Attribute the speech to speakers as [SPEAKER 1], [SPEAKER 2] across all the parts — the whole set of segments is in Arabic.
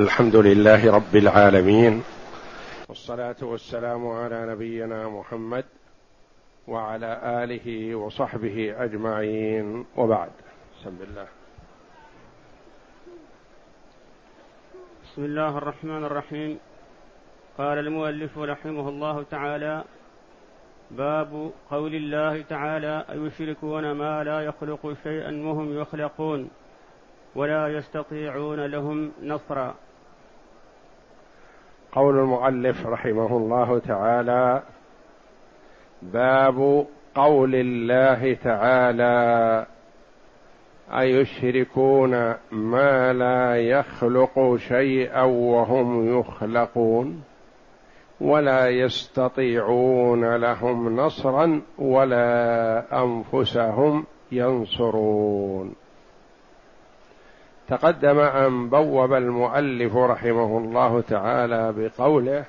[SPEAKER 1] الحمد لله رب العالمين والصلاة والسلام على نبينا محمد وعلى آله وصحبه أجمعين. وبعد. بسم الله.
[SPEAKER 2] بسم الله الرحمن الرحيم. قال المؤلف رحمه الله تعالى باب قول الله تعالى أيشركون ما لا يخلق شيئا وهم يخلقون ولا يستطيعون لهم نصرا.
[SPEAKER 1] قول المؤلف رحمه الله تعالى باب قول الله تعالى أيشركون ما لا يخلق شيئا وهم يخلقون ولا يستطيعون لهم نصرا ولا أنفسهم ينصرون. تقدم أن بوب المؤلف رحمه الله تعالى بقوله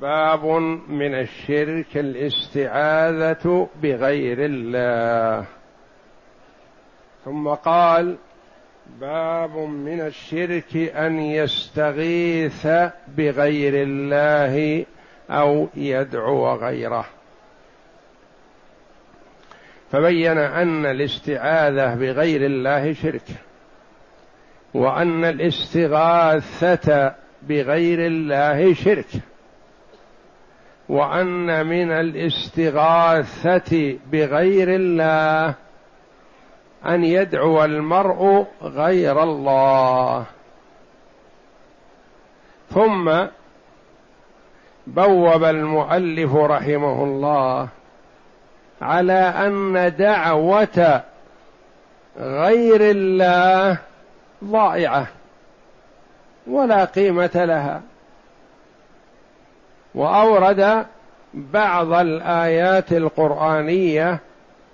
[SPEAKER 1] باب من الشرك الاستعاذة بغير الله. ثم قال باب من الشرك أن يستغيث بغير الله أو يدعو غيره. فبين أن الاستعاذة بغير الله شرك. وأن الاستغاثة بغير الله شرك. وأن من الاستغاثة بغير الله أن يدعو المرء غير الله. ثم بوب المؤلف رحمه الله على أن دعوة غير الله ضائعة ولا قيمة لها. وأورد بعض الآيات القرآنية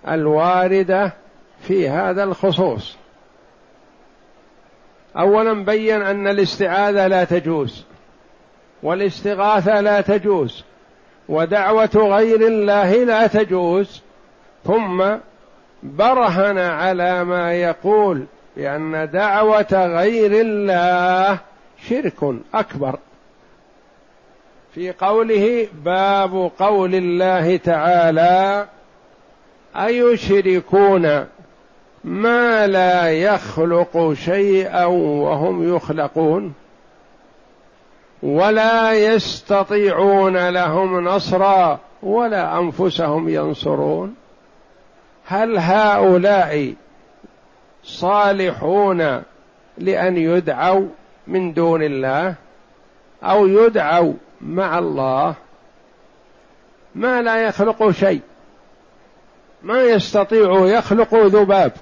[SPEAKER 1] الواردة في هذا الخصوص. اولا بين أن الاستعاذة لا تجوز والاستغاثة لا تجوز ودعوة غير الله لا تجوز. ثم برهن على ما يقول بأن دعوة غير الله شرك أكبر. في قوله باب قول الله تعالى أيشركون ما لا يخلق شيئا وهم يخلقون؟ ولا يستطيعون لهم نصرا ولا أنفسهم ينصرون. هل هؤلاء صالحون لأن يدعوا من دون الله أو يدعوا مع الله ما لا يخلق شيء. ما يستطيع يخلق ذباب.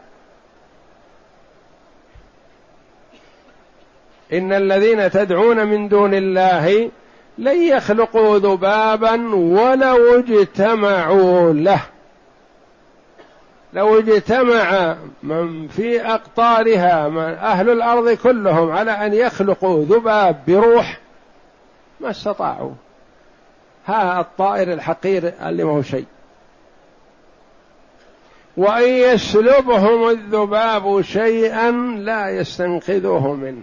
[SPEAKER 1] إن الذين تدعون من دون الله لن يخلقوا ذبابا ولو اجتمعوا له. لو اجتمع من في أقطارها من أهل الأرض كلهم على أن يخلقوا ذباب بروح ما استطاعوا. ها الطائر الحقير اللي ما هو شيء. وإن يسلبهم الذباب شيئا لا يستنقذوه منه.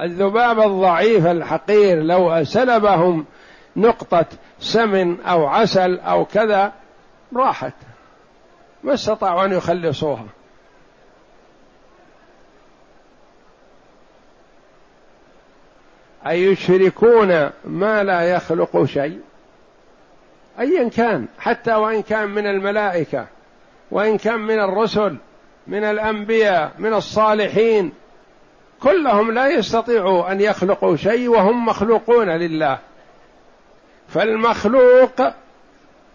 [SPEAKER 1] الذباب الضعيف الحقير لو سلبهم نقطة سمن أو عسل أو كذا راحت. ما استطاعوا أن يخلصوها أي يشركون ما لا يخلق شيء؟ أيا كان حتى وإن كان من الملائكة وإن كان من الرسل من الأنبياء من الصالحين كلهم لا يستطيعوا أن يخلقوا شيء وهم مخلوقون لله. فالمخلوق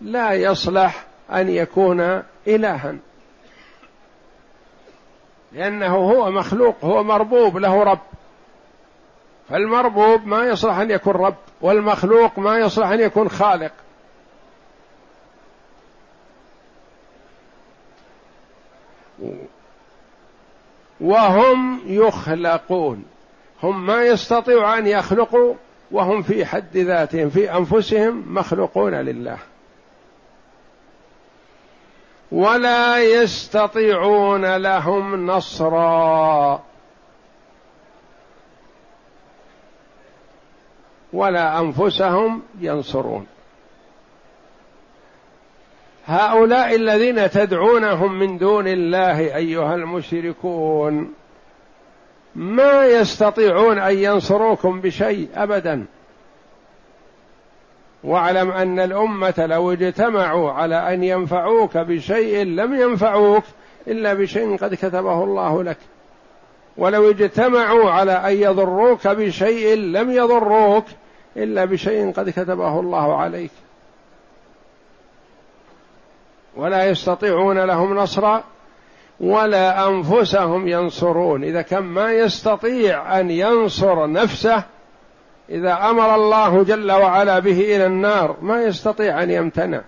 [SPEAKER 1] لا يصلح أن يكون إلها. لأنه هو مخلوق هو مربوب له رب. فالمربوب ما يصلح أن يكون رب والمخلوق ما يصلح أن يكون خالق. وهم يخلقون. هم ما يستطيعوا أن يخلقوا وهم في حد ذاتهم في أنفسهم مخلوقون لله. ولا يستطيعون لهم نصرا. ولا أنفسهم ينصرون. هؤلاء الذين تدعونهم من دون الله أيها المشركون ما يستطيعون أن ينصروكم بشيء ابدا. واعلم أن الأمة لو اجتمعوا على أن ينفعوك بشيء لم ينفعوك إلا بشيء قد كتبه الله لك. ولو اجتمعوا على أن يضروك بشيء لم يضروك إلا بشيء قد كتبه الله عليك. ولا يستطيعون لهم نصرا ولا أنفسهم ينصرون. إذا كان ما يستطيع أن ينصر نفسه إذا أمر الله جل وعلا به إلى النار ما يستطيع أن يمتنع.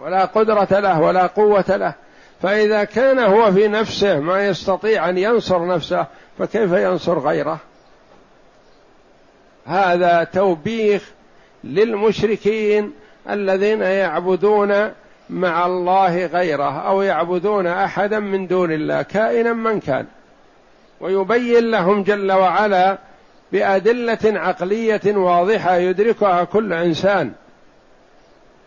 [SPEAKER 1] ولا قدرة له ولا قوة له. فإذا كان هو في نفسه ما يستطيع أن ينصر نفسه فكيف ينصر غيره؟ هذا توبيخ للمشركين الذين يعبدون مع الله غيره أو يعبدون أحدا من دون الله كائنا من كان. ويبين لهم جل وعلا بأدلة عقلية واضحة يدركها كل إنسان.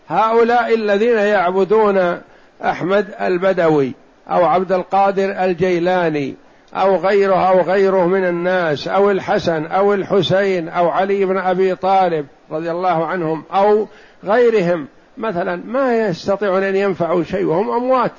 [SPEAKER 1] هؤلاء الذين يعبدون أحمد البدوي أو عبد القادر الجيلاني أو غيره أو غيره من الناس أو الحسن أو الحسين أو علي بن أبي طالب رضي الله عنهم أو غيرهم. مثلا ما يستطيعون أن ينفعوا شيء وهم أموات.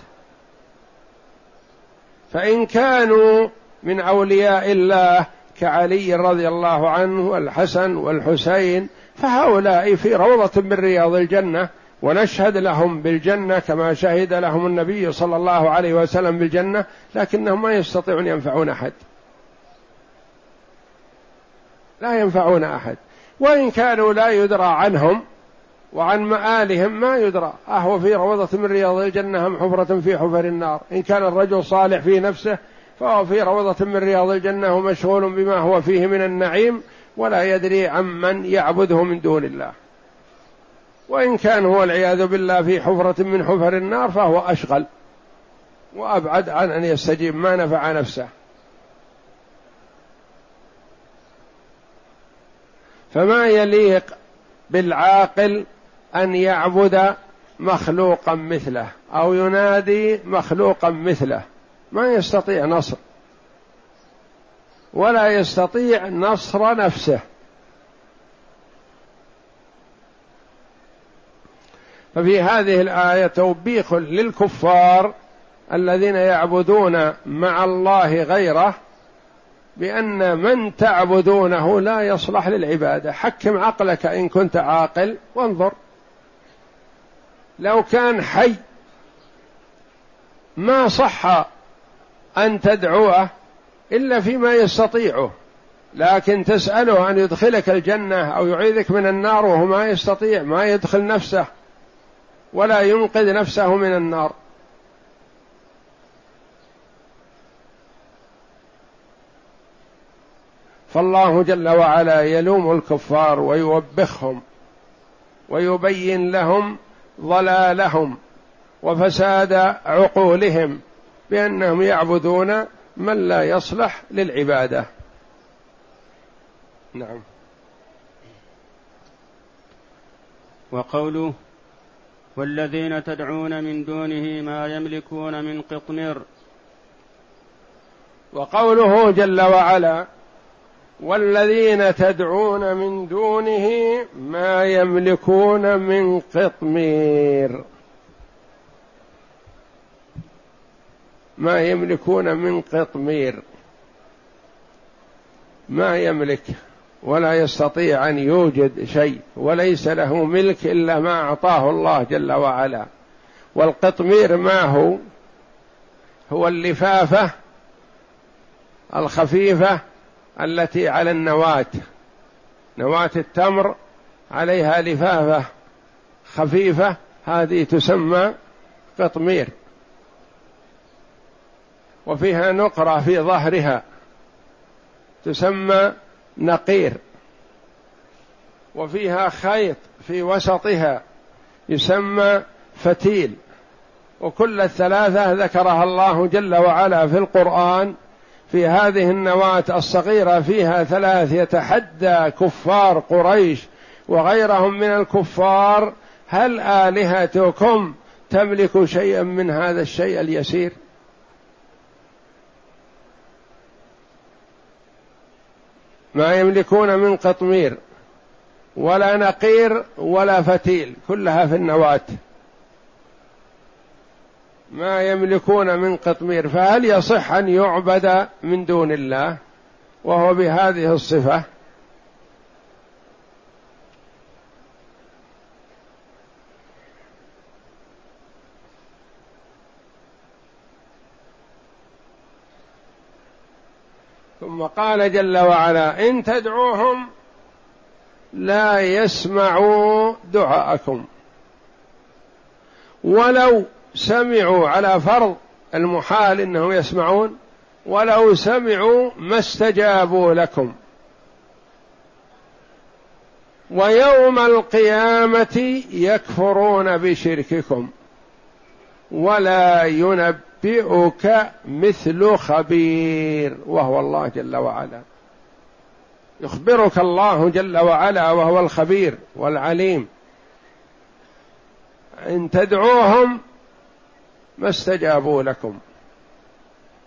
[SPEAKER 1] فإن كانوا من أولياء الله كعلي رضي الله عنه والحسن والحسين فهؤلاء في روضة من رياض الجنة ونشهد لهم بالجنة كما شهد لهم النبي صلى الله عليه وسلم بالجنة لكنهم ما يستطيعون ينفعون أحد. لا ينفعون أحد. وإن كانوا لا يدرى عنهم وعن مآلهم ما يدرى. أهو في روضة من رياض الجنة أم حفرة في حفر النار. إن كان الرجل صالح في نفسه فهو في روضة من رياض الجنة ومشغول بما هو فيه من النعيم ولا يدري عمن يعبده من دون الله. وإن كان هو العياذ بالله في حفرة من حفر النار فهو أشغل. وأبعد عن أن يستجيب ما نفع نفسه. فما يليق بالعاقل أن يعبد مخلوقا مثله أو ينادي مخلوقا مثله. ما يستطيع نصر. ولا يستطيع نصر نفسه. ففي هذه الآية توبيخ للكفار الذين يعبدون مع الله غيره بأن من تعبدونه لا يصلح للعبادة. حكم عقلك إن كنت عاقل وانظر. لو كان حي ما صح أن تدعوه إلا فيما يستطيعه لكن تسأله أن يدخلك الجنة أو يعيذك من النار وهو ما يستطيع ما يدخل نفسه ولا ينقذ نفسه من النار. فالله جل وعلا يلوم الكفار ويوبخهم ويبين لهم ضلالهم وفساد عقولهم. بأنهم يعبدون من لا يصلح للعبادة. نعم.
[SPEAKER 2] وقوله والذين تدعون من دونه ما يملكون من قطمير.
[SPEAKER 1] وقوله جل وعلا والذين تدعون من دونه ما يملكون من قطمير. ما يملكون من قطمير. ما يملك ولا يستطيع أن يوجد شيء وليس له ملك إلا ما أعطاه الله جل وعلا. والقطمير ما هو؟ هو اللفافة الخفيفة التي على النواة. نواة التمر عليها لفافة خفيفة هذه تسمى قطمير. وفيها نقرة في ظهرها تسمى نقير. وفيها خيط في وسطها يسمى فتيل. وكل الثلاثة ذكرها الله جل وعلا في القرآن في هذه النواة الصغيرة فيها ثلاث يتحدى كفار قريش وغيرهم من الكفار هل آلهتكم تملك شيئا من هذا الشيء اليسير؟ ما يملكون من قطمير ولا نقير ولا فتيل كلها في النواة. ما يملكون من قطمير فهل يصح أن يعبد من دون الله؟ وهو بهذه الصفة. ثم قال جل وعلا إن تدعوهم لا يسمعوا دعاءكم. ولو سمعوا على فرض المحال إنهم يسمعون ولو سمعوا ما استجابوا لكم. ويوم القيامة يكفرون بشرككم ولا ينبئك مثل خبير وهو الله جل وعلا. يخبرك الله جل وعلا وهو الخبير والعليم. إن تدعوهم ما استجابوا لكم.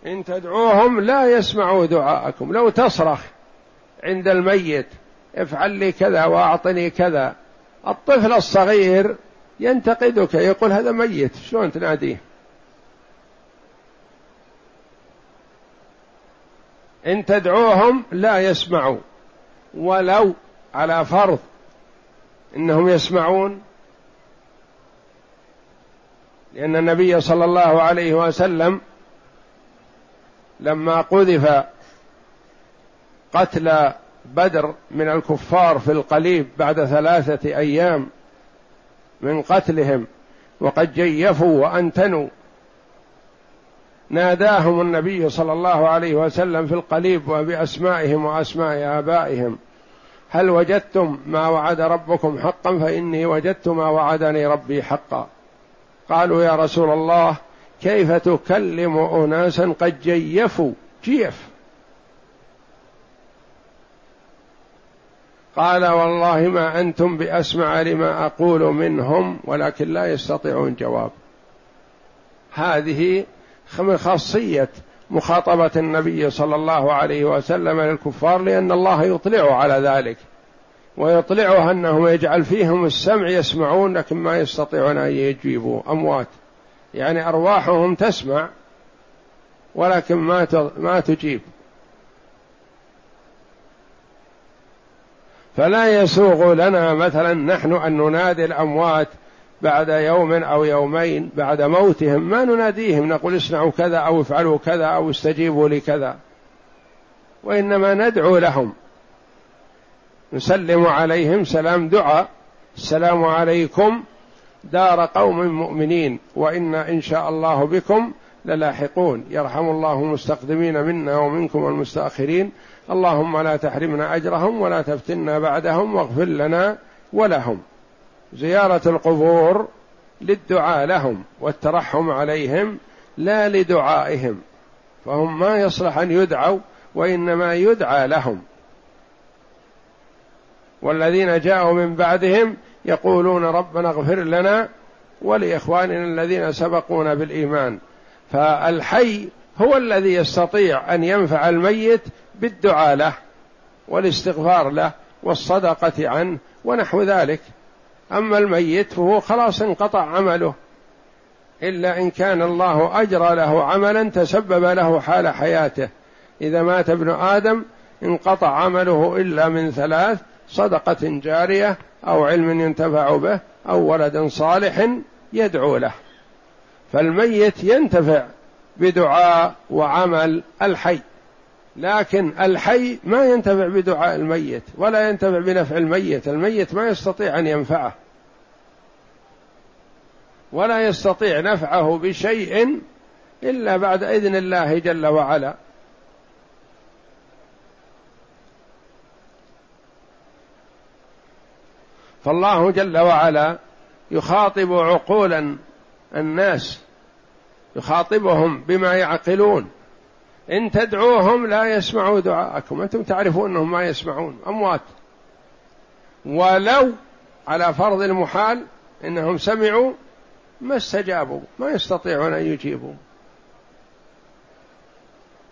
[SPEAKER 1] إن تدعوهم لا يسمعوا دعاءكم. لو تصرخ عند الميت افعل لي كذا وأعطني كذا. الطفل الصغير ينتقدك يقول هذا ميت شلون تناديه؟ إن تدعوهم لا يسمعوا. ولو على فرض إنهم يسمعون. لأن النبي صلى الله عليه وسلم لما قذف قتل بدر من الكفار في القليب بعد ثلاثة أيام من قتلهم وقد جيفوا وأنتنوا ناداهم النبي صلى الله عليه وسلم في القليب وبأسمائهم وأسماء آبائهم. هل وجدتم ما وعد ربكم حقا؟ فإني وجدت ما وعدني ربي حقا. قالوا يا رسول الله كيف تكلم أناسا قد جيفوا؟ جيف. قال والله ما أنتم بأسمع لما أقول منهم ولكن لا يستطيعون جواب. هذه خاصية مخاطبة النبي صلى الله عليه وسلم للكفار لأن الله يطلع على ذلك. ويطلعها انه يجعل فيهم السمع يسمعون لكن ما يستطيعون أن يجيبوا أموات. يعني أرواحهم تسمع ولكن ما ما تجيب. فلا يسوغ لنا مثلا نحن أن ننادي الأموات بعد يوم أو يومين بعد موتهم ما نناديهم نقول اصنعوا كذا أو افعلوا كذا أو استجيبوا لكذا. وإنما ندعو لهم. نسلم عليهم سلام دعاء. السلام عليكم دار قوم مؤمنين. وأنا إن شاء الله بكم للاحقون. يرحم الله المستقدمين منا ومنكم المستأخرين. اللهم لا تحرمنا أجرهم ولا تفتنا بعدهم واغفر لنا ولهم. زيارة القبور للدعاء لهم والترحم عليهم لا لدعائهم فهم ما يصلح أن يدعوا وإنما يدعى لهم. والذين جاءوا من بعدهم يقولون ربنا اغفر لنا ولإخواننا الذين سبقونا بالإيمان. فالحي هو الذي يستطيع أن ينفع الميت بالدعاء له والاستغفار له والصدقة عنه ونحو ذلك. أما الميت فهو خلاص انقطع عمله. إلا إن كان الله أجرى له عملا تسبب له حال حياته. إذا مات ابن آدم انقطع عمله إلا من ثلاث صدقة جارية أو علم ينتفع به أو ولد صالح يدعو له. فالميت ينتفع بدعاء وعمل الحي. لكن الحي ما ينتفع بدعاء الميت ولا ينتفع بنفع الميت. الميت ما يستطيع أن ينفعه ولا يستطيع نفعه بشيء إلا بعد إذن الله جل وعلا. فالله جل وعلا يخاطب عقولا الناس يخاطبهم بما يعقلون. إن تدعوهم لا يسمعوا دعاءكم. أنتم تعرفون أنهم ما يسمعون. أموات. ولو على فرض المحال إنهم سمعوا ما استجابوا ما يستطيعون أن يجيبوا.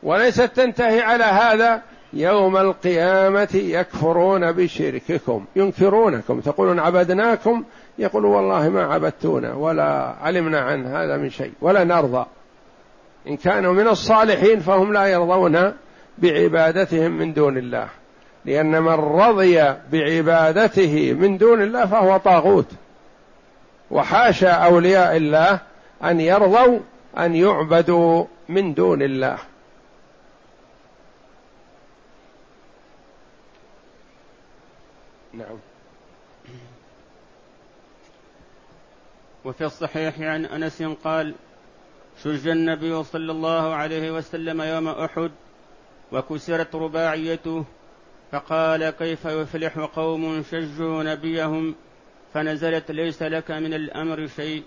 [SPEAKER 1] وليست تنتهي على هذا يوم القيامة يكفرون بشرككم ينكرونكم تقولون عبدناكم يقولوا والله ما عبدتونا ولا علمنا عن هذا من شيء ولا نرضى. إن كانوا من الصالحين فهم لا يرضون بعبادتهم من دون الله. لأن من رضي بعبادته من دون الله فهو طاغوت. وحاشا أولياء الله أن يرضوا أن يعبدوا من دون الله. نعم.
[SPEAKER 2] وفي الصحيح عن أنس قال شج النبي صلى الله عليه وسلم يوم أحد وكسرت رباعيته فقال كيف يفلح قوم شجوا نبيهم فنزلت ليس لك من الأمر شيء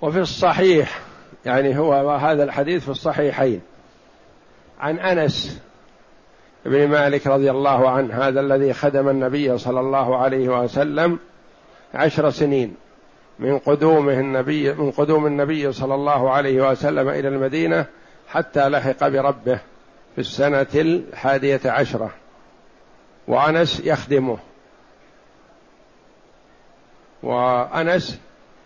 [SPEAKER 1] وفي الصحيح يعني هو هذا الحديث في الصحيحين. عن أنس بن مالك رضي الله عنه هذا الذي خدم النبي صلى الله عليه وسلم عشر سنين. من قدومه النبي من قدوم النبي صلى الله عليه وسلم إلى المدينة حتى لحق بربه في السنة الحادية عشرة. وأنس يخدمه. وأنس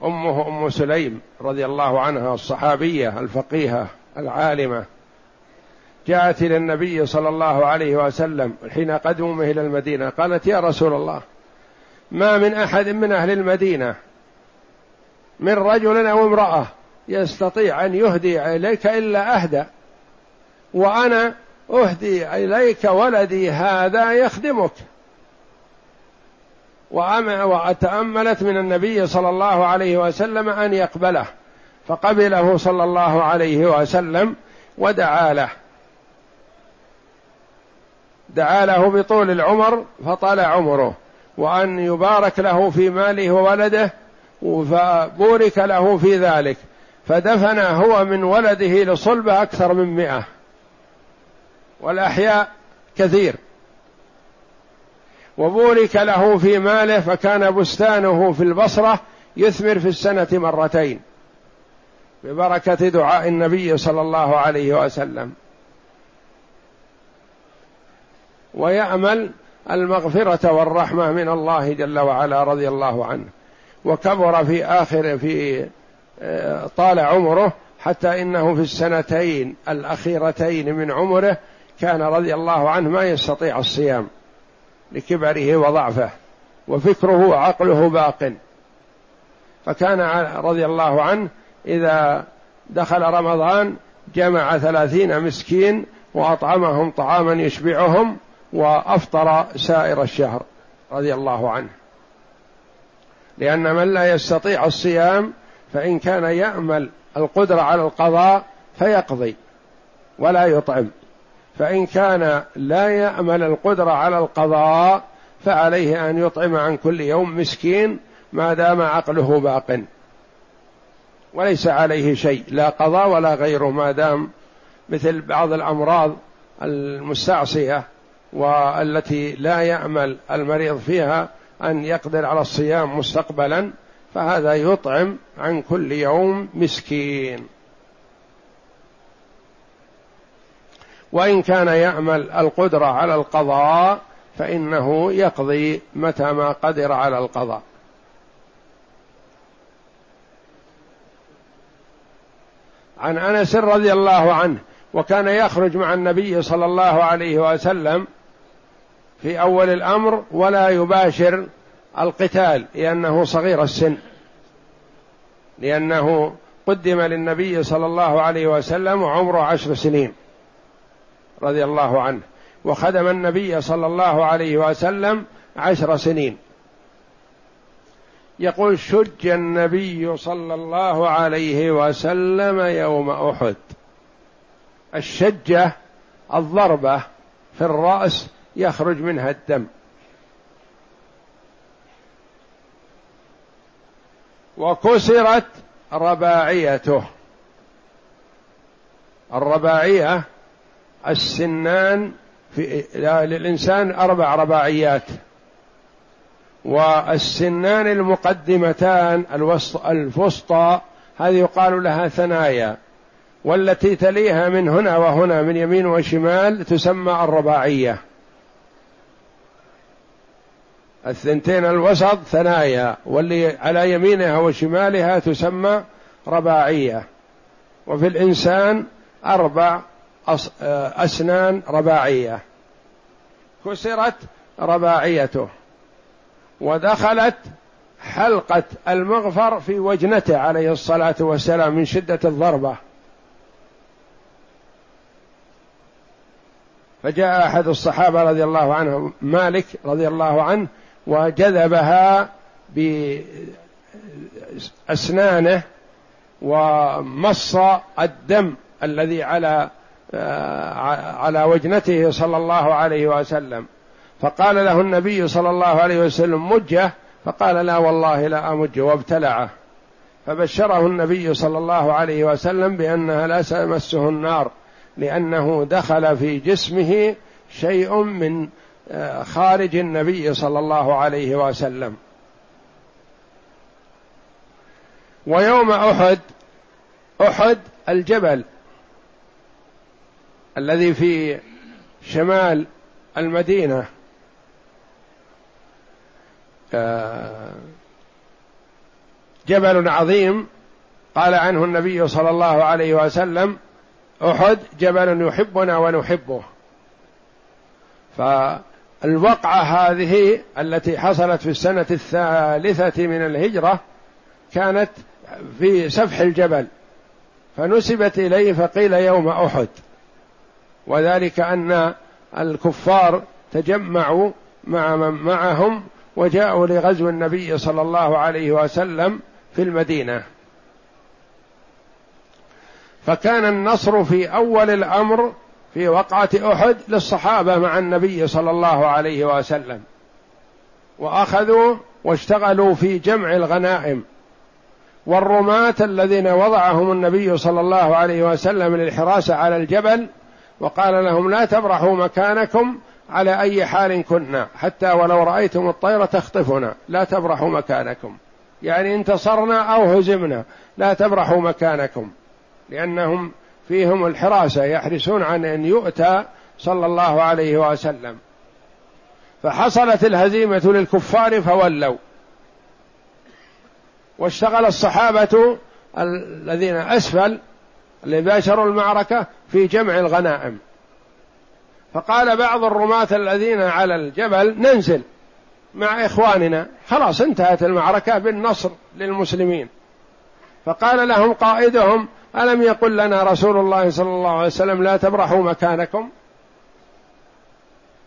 [SPEAKER 1] أمه أم سليم رضي الله عنها الصحابية الفقيهة العالمة. جاءت إلى النبي صلى الله عليه وسلم حين قدومه إلى المدينة قالت يا رسول الله ما من أحد من أهل المدينة من رجل أو امرأة يستطيع أن يهدي إليك إلا أهدى وأنا أهدي إليك ولدي هذا يخدمك. وأتأملت من النبي صلى الله عليه وسلم أن يقبله فقبله صلى الله عليه وسلم ودعا له. دعا له بطول العمر فطال عمره وأن يبارك له في ماله وولده فبورك له في ذلك. فدفن هو من ولده لصلبة أكثر من مئة. والأحياء كثير. وبورك له في ماله فكان بستانه في البصرة يثمر في السنة مرتين. ببركة دعاء النبي صلى الله عليه وسلم. ويأمل المغفرة والرحمة من الله جل وعلا رضي الله عنه. وكبر في آخر في آه، طال عمره حتى إنه في السنتين الأخيرتين من عمره كان رضي الله عنه ما يستطيع الصيام لكبره وضعفه وفكره وعقله باق. فكان رضي الله عنه إذا دخل رمضان جمع ثلاثين مسكين وأطعمهم طعاما يشبعهم وأفطر سائر الشهر رضي الله عنه. لأن من لا يستطيع الصيام فإن كان يأمل القدرة على القضاء فيقضي ولا يطعم. فإن كان لا يأمل القدرة على القضاء فعليه أن يطعم عن كل يوم مسكين ما دام عقله باق. وليس عليه شيء لا قضاء ولا غيره ما دام مثل بعض الأمراض المستعصية والتي لا يأمل المريض فيها أن يقدر على الصيام مستقبلا فهذا يطعم عن كل يوم مسكين. وإن كان يأمل القدرة على القضاء فإنه يقضي متى ما قدر على القضاء. عن أنس رضي الله عنه وكان يخرج مع النبي صلى الله عليه وسلم في أول الأمر ولا يباشر القتال لأنه صغير السن. لأنه قدم للنبي صلى الله عليه وسلم وعمره عشر سنين رضي الله عنه وخدم النبي صلى الله عليه وسلم عشر سنين. يقول شج النبي صلى الله عليه وسلم يوم أحد. الشجة الضربة في الرأس يخرج منها الدم. وكسرت رباعيته. الرباعية السنان في للإنسان أربع رباعيات. والسنان المقدمتان الوسط الفسطى هذه يقال لها ثنايا. والتي تليها من هنا وهنا من يمين وشمال تسمى الرباعية. الثنتين الوسط ثنايا واللي على يمينها وشمالها تسمى رباعية. وفي الإنسان أربع أسنان رباعية. كسرت رباعيته. ودخلت حلقة المغفر في وجنته عليه الصلاة والسلام من شدة الضربة. فجاء أحد الصحابة رضي الله عنه مالك رضي الله عنه وجذبها بأسنانه ومص الدم الذي على آه، على وجنته صلى الله عليه وسلم. فقال له النبي صلى الله عليه وسلم مجه؟ فقال لا والله لا أمج. وابتلعه. فبشره النبي صلى الله عليه وسلم بأنها لا تمسه النار لأنه دخل في جسمه شيء من خارج النبي صلى الله عليه وسلم. ويوم أحد أحد الجبل الذي في شمال المدينة. آه، جبل عظيم قال عنه النبي صلى الله عليه وسلم أحد جبل يحبنا ونحبه. فالوقعه هذه التي حصلت في السنة الثالثة من الهجرة كانت في سفح الجبل فنسبت إليه فقيل يوم أحد. وذلك أن الكفار تجمعوا مع من معهم وجاءوا لغزو النبي صلى الله عليه وسلم في المدينة. فكان النصر في أول الأمر في وقعة أحد للصحابة مع النبي صلى الله عليه وسلم. وأخذوا واشتغلوا في جمع الغنائم. والرماة الذين وضعهم النبي صلى الله عليه وسلم للحراسة على الجبل وقال لهم لا تبرحوا مكانكم على أي حال كنا حتى ولو رأيتم الطير تخطفنا لا تبرحوا مكانكم. يعني انتصرنا أو هزمنا لا تبرحوا مكانكم. لأنهم فيهم الحراسة يحرسون عن أن يؤتى صلى الله عليه وسلم. فحصلت الهزيمة للكفار فولوا. واشتغل الصحابة الذين أسفل اللي باشروا المعركة في جمع الغنائم. فقال بعض الرماة الذين على الجبل ننزل مع إخواننا. خلاص انتهت المعركة بالنصر للمسلمين. فقال لهم قائدهم ألم يقل لنا رسول الله صلى الله عليه وسلم لا تبرحوا مكانكم؟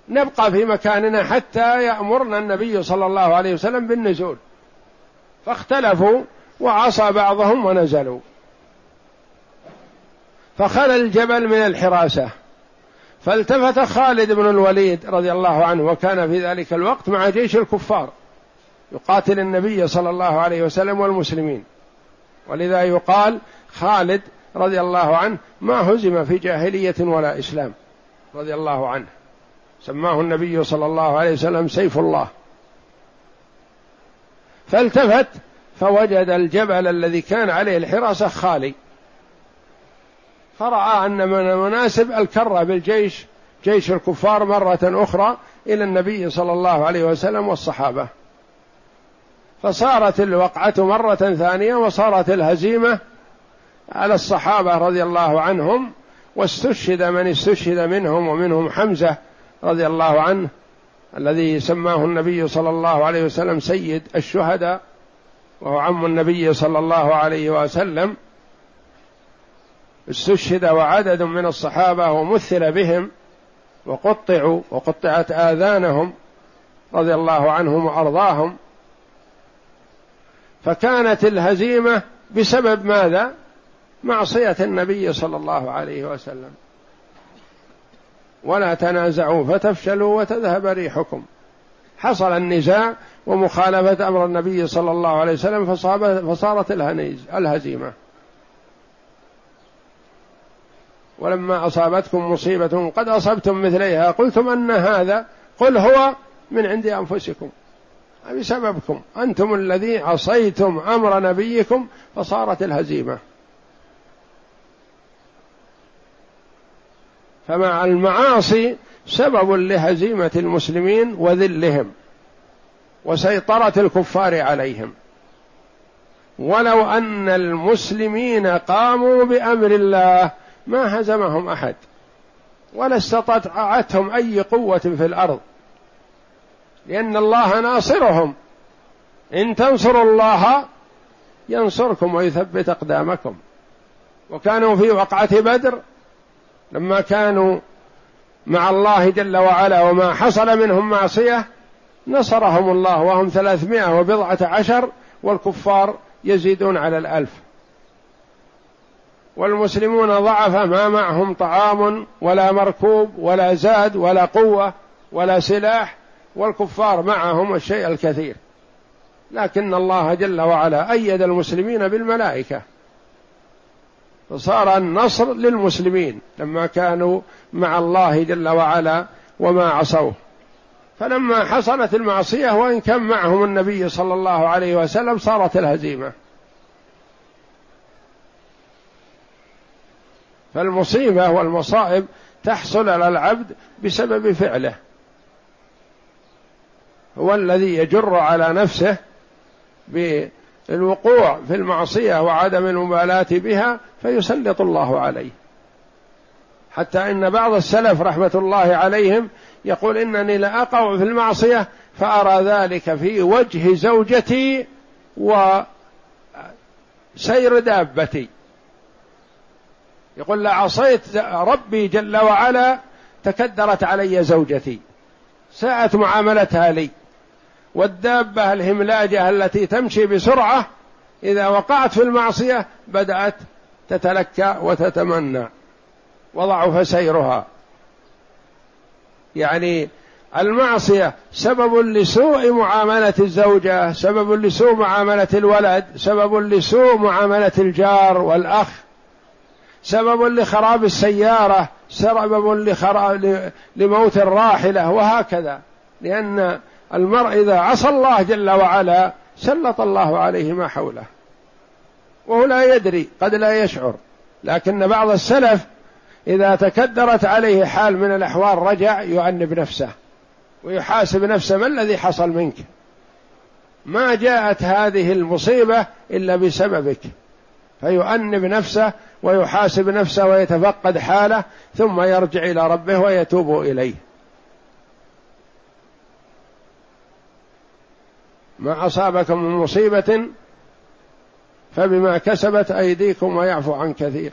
[SPEAKER 1] نبقى في مكاننا حتى يأمرنا النبي صلى الله عليه وسلم بالنزول. فاختلفوا وعصى بعضهم ونزلوا. فخلى الجبل من الحراسة. فالتفت خالد بن الوليد رضي الله عنه وكان في ذلك الوقت مع جيش الكفار يقاتل النبي صلى الله عليه وسلم والمسلمين. ولذا يقال خالد رضي الله عنه ما هزم في جاهلية ولا إسلام رضي الله عنه. سماه النبي صلى الله عليه وسلم سيف الله. فالتفت فوجد الجبل الذي كان عليه الحراسه خالي. فرأى أن من المناسب الكرة بالجيش جيش الكفار مرة أخرى إلى النبي صلى الله عليه وسلم والصحابة. فصارت الوقعة مرة ثانية وصارت الهزيمة على الصحابة رضي الله عنهم واستشهد من استشهد منهم ومنهم حمزة رضي الله عنه الذي سماه النبي صلى الله عليه وسلم سيد الشهداء وهو عم النبي صلى الله عليه وسلم استشهد وعدد من الصحابة ومثل بهم وقطعوا وقطعت آذانهم رضي الله عنهم وأرضاهم فكانت الهزيمة بسبب ماذا؟ معصية النبي صلى الله عليه وسلم. ولا تنازعوا فتفشلوا وتذهب ريحكم. حصل النزاع ومخالفة أمر النبي صلى الله عليه وسلم فصارت الهزيمة. ولما أصابتكم مصيبة قد أصبتم مثليها. قلتم أن هذا قل هو من عند أنفسكم. بسببكم أنتم الذي عصيتم أمر نبيكم فصارت الهزيمة. فمع المعاصي سبب لهزيمة المسلمين وذلهم وسيطرة الكفار عليهم. ولو أن المسلمين قاموا بأمر الله ما هزمهم أحد ولا استطاعتهم أي قوة في الأرض لأن الله ناصرهم. إن تنصروا الله ينصركم ويثبت أقدامكم. وكانوا في وقعة بدر لما كانوا مع الله جل وعلا وما حصل منهم معصية نصرهم الله وهم ثلاثمائة وبضعة عشر والكفار يزيدون على الألف. والمسلمون ضعف ما معهم طعام ولا مركوب ولا زاد ولا قوة ولا سلاح والكفار معهم الشيء الكثير. لكن الله جل وعلا أيد المسلمين بالملائكة. فصار النصر للمسلمين لما كانوا مع الله جل وعلا وما عصوه. فلما حصلت المعصية وإن كان معهم النبي صلى الله عليه وسلم صارت الهزيمة. فالمصيبة والمصائب تحصل على العبد بسبب فعله. هو الذي يجر على نفسه بالوقوع في المعصية وعدم المبالاة بها فيسلط الله عليه. حتى إن بعض السلف رحمة الله عليهم يقول إنني لأقع في المعصية فأرى ذلك في وجه زوجتي وسير دابتي. يقول لعصيت ربي جل وعلا تكدرت علي زوجتي. ساءت معاملتها لي. والدابة الهملاجة التي تمشي بسرعة إذا وقعت في المعصية بدأت تتلكأ وتتمنى. وضعف سيرها. يعني المعصية سبب لسوء معاملة الزوجة سبب لسوء معاملة الولد سبب لسوء معاملة الجار والأخ سبب لخراب السيارة سبب لخراب لموت الراحلة وهكذا. لأن المرء إذا عصى الله جل وعلا سلط الله عليه ما حوله. وهو لا يدري قد لا يشعر. لكن بعض السلف إذا تكدرت عليه حال من الأحوال رجع يعنب نفسه ويحاسب نفسه ما الذي حصل منك؟ ما جاءت هذه المصيبة إلا بسببك. فيؤنب نفسه ويحاسب نفسه ويتفقد حاله ثم يرجع إلى ربه ويتوب إليه. ما أصابكم من مصيبة فبما كسبت أيديكم ويعفو عن كثير.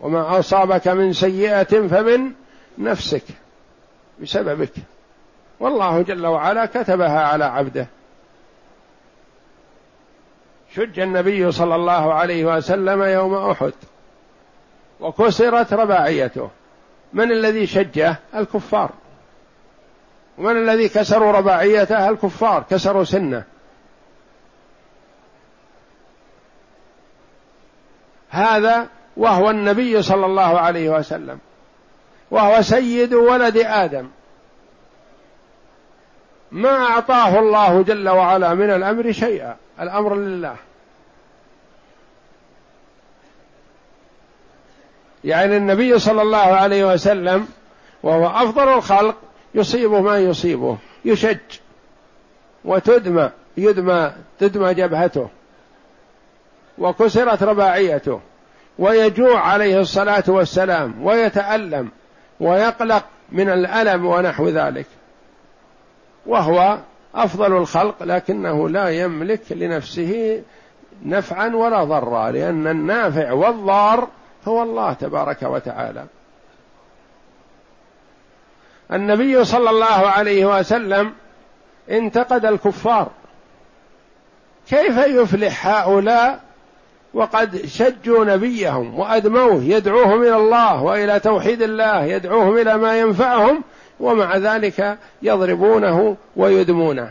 [SPEAKER 1] وما أصابك من سيئة فمن نفسك بسببك. والله جل وعلا كتبها على عبده. شج النبي صلى الله عليه وسلم يوم أحد. وكسرت رباعيته. من الذي شجه؟ الكفار. ومن الذي كسروا رباعيته؟ الكفار كسروا سنة. هذا وهو النبي صلى الله عليه وسلم. وهو سيد ولد آدم. ما أعطاه الله جل وعلا من الأمر شيئا. الأمر لله. يعني النبي صلى الله عليه وسلم وهو أفضل الخلق يصيبه ما يصيبه. يشج وتدمى يدمى تدمى جبهته. وكسرت رباعيته. ويجوع عليه الصلاة والسلام ويتألم ويقلق من الألم ونحو ذلك. وهو أفضل الخلق لكنه لا يملك لنفسه نفعا ولا ضرا لأن النافع والضار هو الله تبارك وتعالى. النبي صلى الله عليه وسلم انتقد الكفار. كيف يفلح هؤلاء وقد شجوا نبيهم وأدموه يدعوهم إلى الله وإلى توحيد الله يدعوهم إلى ما ينفعهم ومع ذلك يضربونه ويدمونه.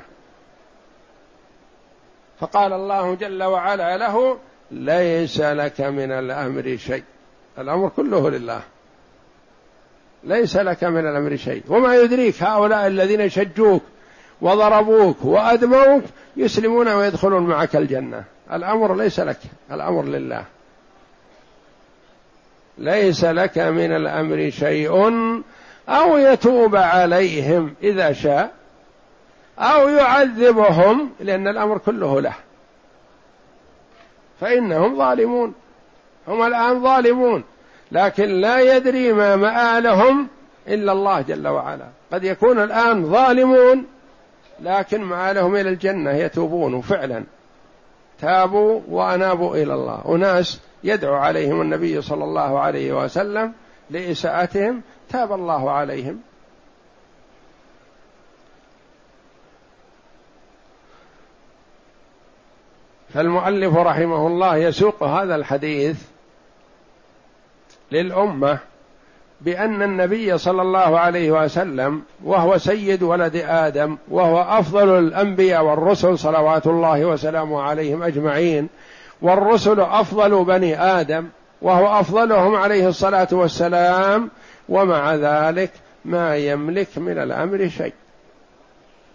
[SPEAKER 1] فقال الله جل وعلا له ليس لك من الأمر شيء. الأمر كله لله. ليس لك من الأمر شيء. وما يدريك هؤلاء الذين شجوك وضربوك وأدموك يسلمون ويدخلون معك الجنة. الأمر ليس لك. الأمر لله. ليس لك من الأمر شيء أو يتوب عليهم إذا شاء أو يعذبهم لأن الأمر كله له. فإنهم ظالمون. هم الآن ظالمون. لكن لا يدري ما مآلهم إلا الله جل وعلا. قد يكون الآن ظالمون لكن مآلهم إلى الجنة يتوبون فعلا. تابوا وأنابوا إلى الله. أناس يدعو عليهم النبي صلى الله عليه وسلم لإساءتهم تاب الله عليهم. فالمؤلف رحمه الله يسوق هذا الحديث للأمة بأن النبي صلى الله عليه وسلم وهو سيد ولد آدم وهو أفضل الأنبياء والرسل صلوات الله وسلامه عليهم أجمعين والرسل أفضل بني آدم وهو أفضلهم عليه الصلاة والسلام ومع ذلك ما يملك من الأمر شيء.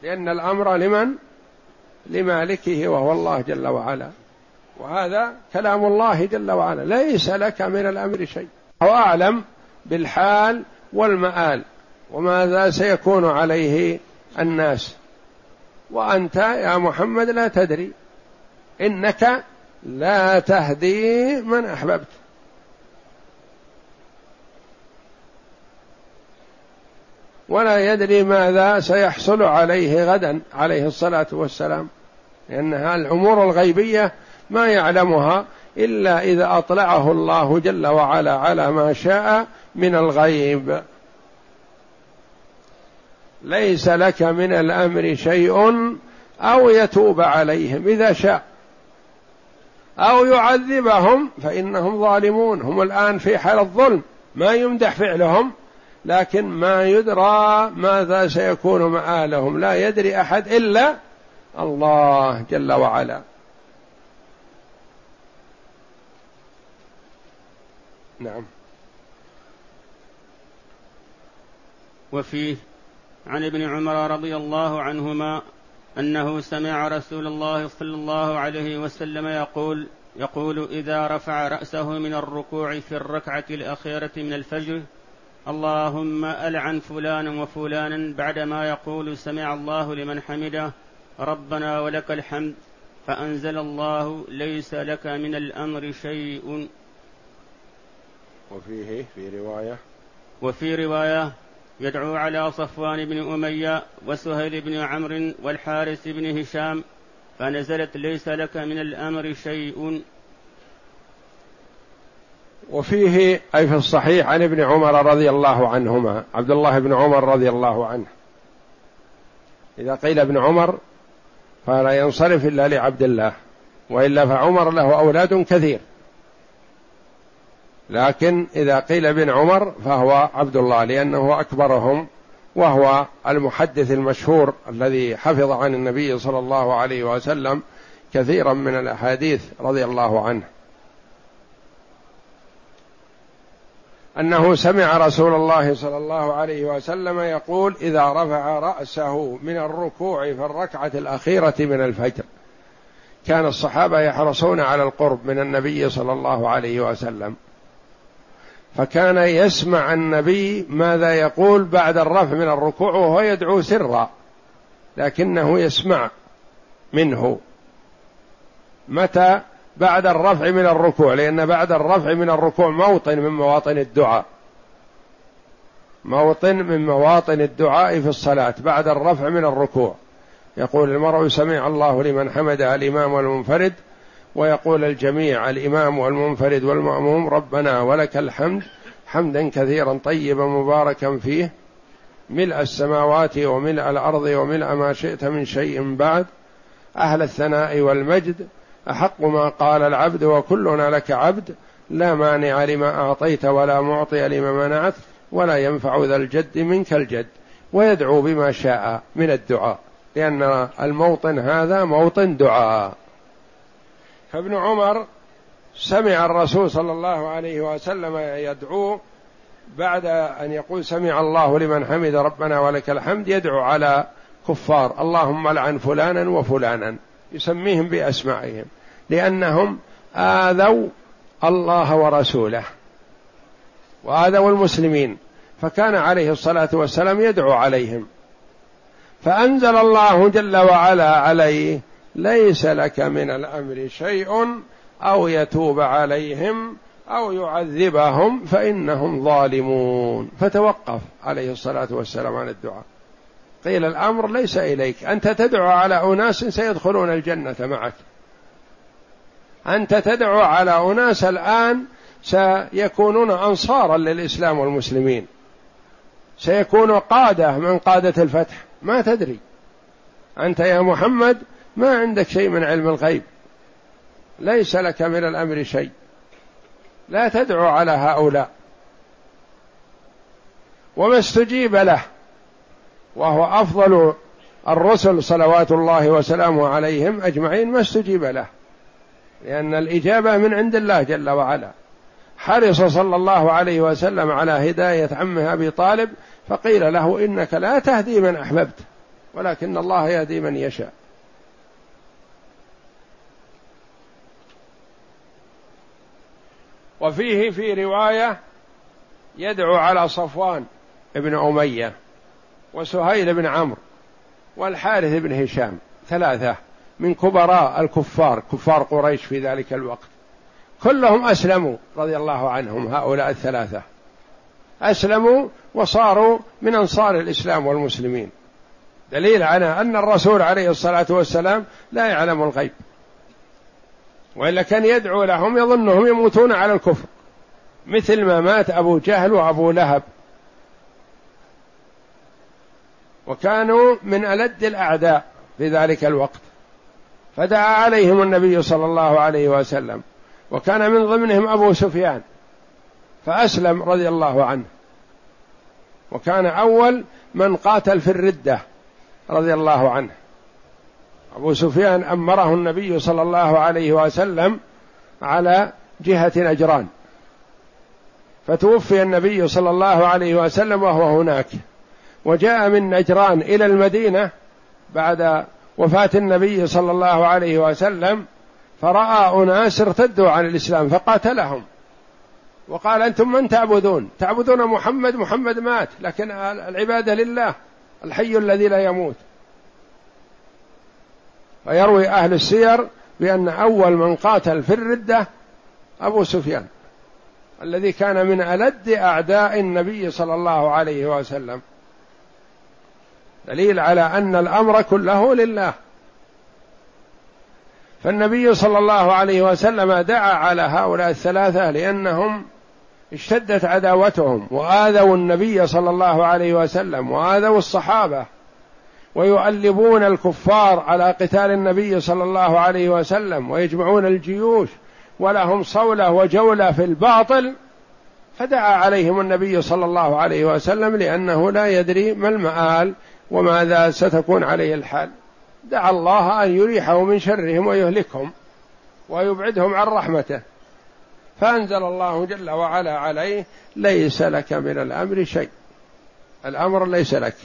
[SPEAKER 1] لأن الأمر لمن؟ لمالكه وهو الله جل وعلا. وهذا كلام الله جل وعلا ليس لك من الأمر شيء. هو أعلم بالحال والمآل وماذا سيكون عليه الناس؟ وأنت يا محمد لا تدري إنك لا تهدي من أحببت. ولا يدري ماذا سيحصل عليه غدا عليه الصلاة والسلام لأنها الأمور الغيبية ما يعلمها إلا إذا أطلعه الله جل وعلا على ما شاء من الغيب. ليس لك من الأمر شيء أو يتوب عليهم إذا شاء. أو يعذبهم فإنهم ظالمون. هم الآن في حال الظلم. ما يمدح فعلهم. لكن ما يدرى ماذا سيكون مآلهم. لا يدري أحد إلا الله جل وعلا. نعم.
[SPEAKER 2] وفيه عن ابن عمر رضي الله عنهما أنه سمع رسول الله صلى الله عليه وسلم يقول يقول إذا رفع رأسه من الركوع في الركعة الأخيرة من الفجر اللهم ألعن فلانا وفلانا بعدما يقول سمع الله لمن حمده ربنا ولك الحمد فأنزل الله ليس لك من الأمر شيء
[SPEAKER 1] وفيه في رواية
[SPEAKER 2] وفي رواية يدعو على صفوان بن أمية وسهيل بن عمرو والحارث بن هشام فنزلت ليس لك من الأمر شيء.
[SPEAKER 1] وفيه أي في الصحيح عن ابن عمر رضي الله عنهما عبد الله بن عمر رضي الله عنه. إذا قيل ابن عمر فلا ينصرف إلا لعبد الله وإلا فعمر له أولاد كثير. لكن إذا قيل ابن عمر فهو عبد الله لأنه أكبرهم وهو المحدث المشهور الذي حفظ عن النبي صلى الله عليه وسلم كثيرا من الأحاديث رضي الله عنه. أنه سمع رسول الله صلى الله عليه وسلم يقول إذا رفع رأسه من الركوع في الركعة الأخيرة من الفجر كان الصحابة يحرصون على القرب من النبي صلى الله عليه وسلم فكان يسمع النبي ماذا يقول بعد الرفع من الركوع وهو يدعو سرا لكنه يسمع منه. متى؟ بعد الرفع من الركوع لأن بعد الرفع من الركوع موطن من مواطن الدعاء. موطن من مواطن الدعاء في الصلاة بعد الرفع من الركوع. يقول المرء سمع الله لمن حمده الإمام والمنفرد ويقول الجميع الإمام والمنفرد والمأموم ربنا ولك الحمد حمدا كثيرا طيبا مباركا فيه. ملء السماوات وملء الأرض وملء ما شئت من شيء بعد. أهل الثناء والمجد. أحق ما قال العبد وكلنا لك عبد. لا مانع لما أعطيت ولا معطي لما منعت ولا ينفع ذا الجد منك الجد. ويدعو بما شاء من الدعاء. لأن الموطن هذا موطن دعاء. فابن عمر سمع الرسول صلى الله عليه وسلم يدعو بعد أن يقول سمع الله لمن حمد ربنا ولك الحمد يدعو على كفار اللهم لعن فلانا وفلانا يسميهم بأسمائهم لأنهم آذوا الله ورسوله وآذوا المسلمين فكان عليه الصلاة والسلام يدعو عليهم. فأنزل الله جل وعلا عليه ليس لك من الأمر شيء أو يتوب عليهم أو يعذبهم فإنهم ظالمون. فتوقف عليه الصلاة والسلام عن الدعاء. قيل الأمر ليس إليك. أنت تدعو على أناس سيدخلون الجنة معك. أنت تدعو على أناس الآن سيكونون أنصارا للإسلام والمسلمين. سيكونوا قادة من قادة الفتح. ما تدري. أنت يا محمد ما عندك شيء من علم الغيب. ليس لك من الأمر شيء. لا تدعو على هؤلاء. وما استجيب له. وهو أفضل الرسل صلوات الله وسلامه عليهم أجمعين ما استجيب له. لأن الإجابة من عند الله جل وعلا. حرص صلى الله عليه وسلم على هداية عمه أبي طالب فقيل له إنك لا تهدي من أحببت ولكن الله يهدي من يشاء. وفيه في رواية يدعو على صفوان بن أمية وسهيل بن عمرو والحارث بن هشام ثلاثة من كبراء الكفار كفار قريش في ذلك الوقت. كلهم أسلموا رضي الله عنهم هؤلاء الثلاثة. أسلموا وصاروا من أنصار الإسلام والمسلمين. دليل على أن الرسول عليه الصلاة والسلام لا يعلم الغيب. وإلا كان يدعو لهم يظنهم يموتون على الكفر. مثل ما مات أبو جهل وأبو لهب. وكانوا من ألد الأعداء في ذلك الوقت. فدعا عليهم النبي صلى الله عليه وسلم. وكان من ضمنهم أبو سفيان. فأسلم رضي الله عنه. وكان أول من قاتل في الردة رضي الله عنه. أبو سفيان أمره النبي صلى الله عليه وسلم على جهة نجران فتوفي النبي صلى الله عليه وسلم وهو هناك. وجاء من نجران إلى المدينة بعد وفاة النبي صلى الله عليه وسلم فرأى أناس ارتدوا عن الإسلام فقاتلهم. وقال أنتم من تعبدون؟ تعبدون محمد؟ محمد مات لكن العبادة لله الحي الذي لا يموت. ويروي أهل السير بأن أول من قاتل في الردة أبو سفيان الذي كان من ألد أعداء النبي صلى الله عليه وسلم. دليل على أن الأمر كله لله. فالنبي صلى الله عليه وسلم دعا على هؤلاء الثلاثة لأنهم اشتدت عداوتهم وآذوا النبي صلى الله عليه وسلم وآذوا الصحابة. ويؤلبون الكفار على قتال النبي صلى الله عليه وسلم ويجمعون الجيوش ولهم صولة وجولة في الباطل فدعا عليهم النبي صلى الله عليه وسلم لأنه لا يدري ما المآل وماذا ستكون عليه الحال. دعا الله أن يريحه من شرهم ويهلكهم ويبعدهم عن رحمته. فأنزل الله جل وعلا عليه ليس لك من الأمر شيء. الأمر ليس لك.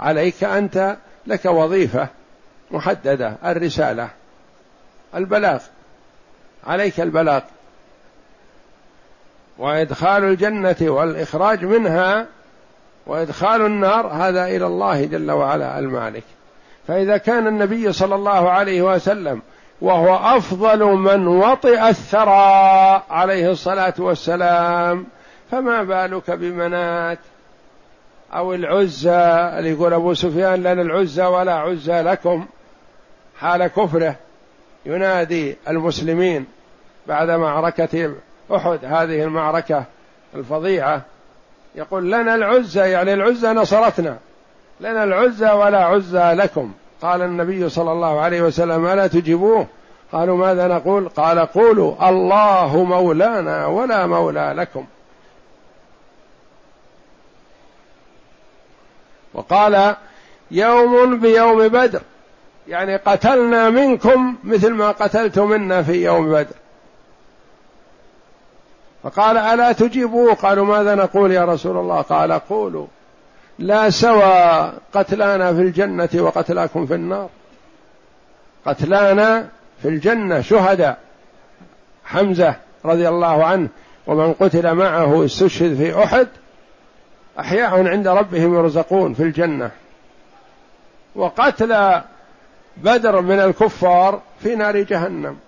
[SPEAKER 1] عليك أنت لك وظيفة محددة الرسالة البلاغ. عليك البلاغ. وإدخال الجنة والإخراج منها وإدخال النار هذا إلى الله جل وعلا المالك. فإذا كان النبي صلى الله عليه وسلم وهو أفضل من وطئ الثرى عليه الصلاة والسلام فما بالك بمنات أو العزى اللي يقول أبو سفيان لنا العزى ولا عزى لكم حال كفره. ينادي المسلمين بعد معركة أحد هذه المعركة الفظيعة. يقول لنا العزى يعني العزى نصرتنا. لنا العزى ولا عزى لكم. قال النبي صلى الله عليه وسلم ألا تجيبوه؟ قالوا ماذا نقول؟ قال قولوا الله مولانا ولا مولى لكم. وقال يوم بيوم بدر. يعني قتلنا منكم مثل ما قتلت منا في يوم بدر. فقال ألا تجيبوه؟ قالوا ماذا نقول يا رسول الله؟ قال قولوا لا سوى قتلانا في الجنة وقتلاكم في النار. قتلانا في الجنة شهداء. حمزة رضي الله عنه ومن قتل معه استشهد في أحد. أحياء عند ربهم يرزقون في الجنة. وقتل بدر من الكفار في نار جهنم.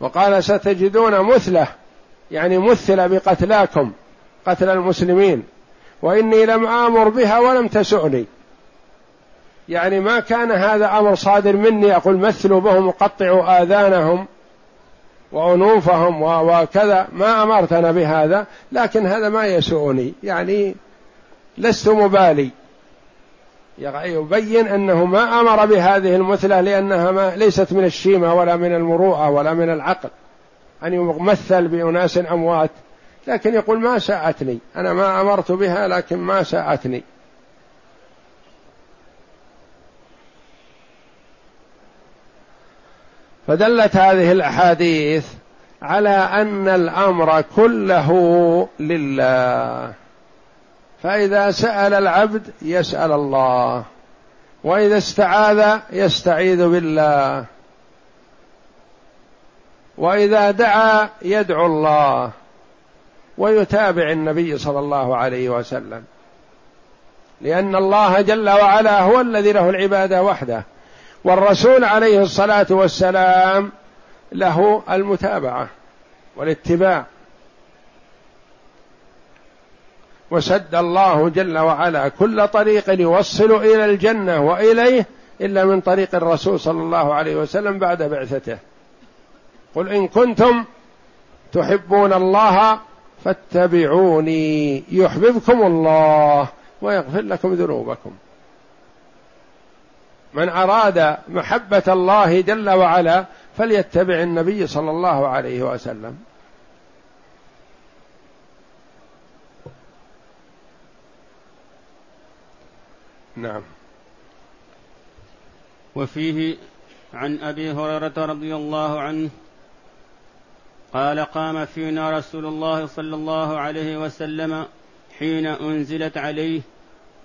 [SPEAKER 1] وقال ستجدون مثله يعني مثل بقتلاكم قتل المسلمين. وإني لم آمر بها ولم تسؤني. يعني ما كان هذا أمر صادر مني أقول مثلوا بهم وقطعوا آذانهم وأنوفهم وكذا. ما أمرتنا بهذا لكن هذا ما يسوءني. يعني لست مبالي. يبين أنه ما أمر بهذه المثلة لأنها ما ليست من الشيمة ولا من المروءة ولا من العقل. أن يمثل بأناس أموات. لكن يقول ما ساءتني أنا ما أمرت بها لكن ما ساءتني فدلت هذه الأحاديث على أن الأمر كله لله. فإذا سأل العبد يسأل الله وإذا استعاذ يستعيذ بالله. وإذا دعا يدعو الله ويتابع النبي صلى الله عليه وسلم. لأن الله جل وعلا هو الذي له العبادة وحده. والرسول عليه الصلاة والسلام له المتابعة والاتباع. وسد الله جل وعلا كل طريق يوصل إلى الجنة وإليه إلا من طريق الرسول صلى الله عليه وسلم بعد بعثته. قل إن كنتم تحبون الله فاتبعوني يحببكم الله ويغفر لكم ذنوبكم. من أراد محبة الله جل وعلا فليتبع النبي صلى الله عليه وسلم. نعم.
[SPEAKER 2] وفيه عن أبي هريرة رضي الله عنه قال قام فينا رسول الله صلى الله عليه وسلم حين أنزلت عليه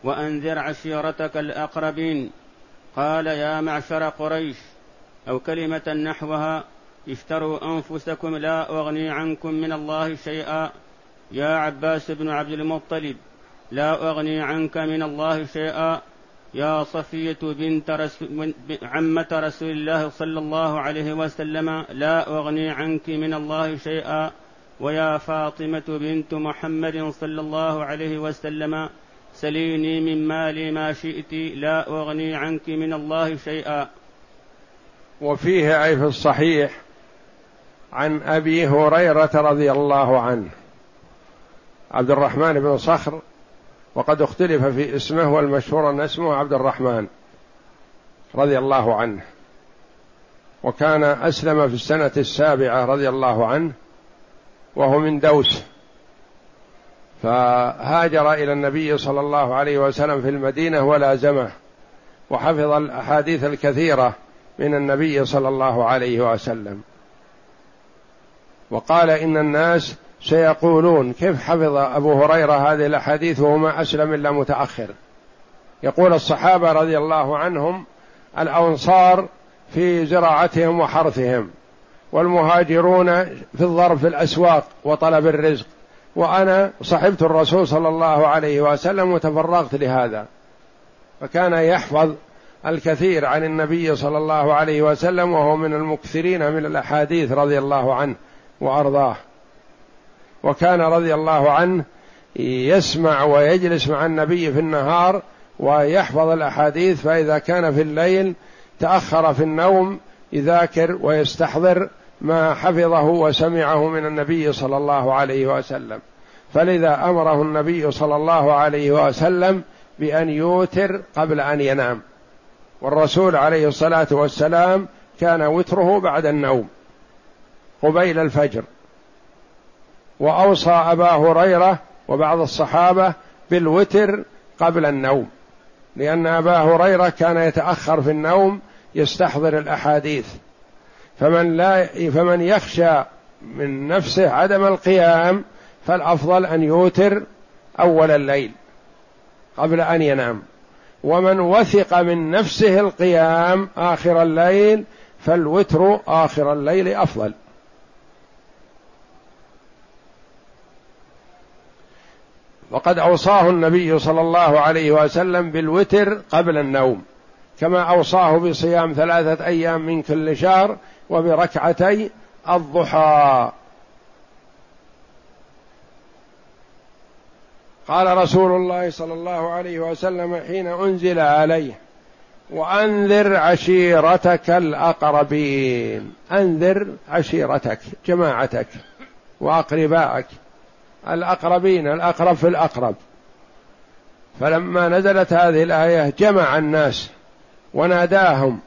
[SPEAKER 2] وأنذر عشيرتك الأقربين قال يا معشر قريش أو كلمة نحوها اشتروا أنفسكم لا أغني عنكم من الله شيئا. يا عباس بن عبد المطلب لا أغني عنك من الله شيئا. يا صفية بنت رسول عمة رسول الله صلى الله عليه وسلم لا أغني عنك من الله شيئا. ويا فاطمة بنت محمد صلى الله عليه وسلم سليني من مالي ما شئت لا أغني عنك من الله شيئا.
[SPEAKER 1] وفيه أي في الصحيح عن أبي هريرة رضي الله عنه. عبد الرحمن بن صخر وقد اختلف في اسمه والمشهور أن اسمه عبد الرحمن رضي الله عنه. وكان أسلم في السنة السابعة رضي الله عنه وهو من دوس. فهاجر إلى النبي صلى الله عليه وسلم في المدينة ولازمه وحفظ الأحاديث الكثيرة من النبي صلى الله عليه وسلم. وقال إن الناس سيقولون كيف حفظ أبو هريرة هذه الأحاديث وهو ما أسلم إلا متأخر. يقول الصحابة رضي الله عنهم الأنصار في زراعتهم وحرثهم والمهاجرون في الظرف في الأسواق وطلب الرزق. وأنا صحبت الرسول صلى الله عليه وسلم وتفرغت لهذا. فكان يحفظ الكثير عن النبي صلى الله عليه وسلم وهو من المكثرين من الأحاديث رضي الله عنه وأرضاه. وكان رضي الله عنه يسمع ويجلس مع النبي في النهار ويحفظ الأحاديث فإذا كان في الليل تأخر في النوم يذاكر ويستحضر ما حفظه وسمعه من النبي صلى الله عليه وسلم. فلذا أمره النبي صلى الله عليه وسلم بأن يوتر قبل أن ينام. والرسول عليه الصلاة والسلام كان وتره بعد النوم قبيل الفجر. وأوصى أبا هريرة وبعض الصحابة بالوتر قبل النوم لأن أبا هريرة كان يتأخر في النوم يستحضر الأحاديث. فمن لا فمن يخشى من نفسه عدم القيام فالأفضل أن يوتر أول الليل قبل أن ينام. ومن وثق من نفسه القيام آخر الليل فالوتر آخر الليل أفضل. وقد أوصاه النبي صلى الله عليه وسلم بالوتر قبل النوم كما أوصاه بصيام ثلاثة أيام من كل شهر وبركعتي الضحى. قال رسول الله صلى الله عليه وسلم حين أنزل عليه وأنذر عشيرتك الأقربين. أنذر عشيرتك جماعتك وأقربائك الأقربين الأقرب في الأقرب. فلما نزلت هذه الآية جمع الناس وناداهم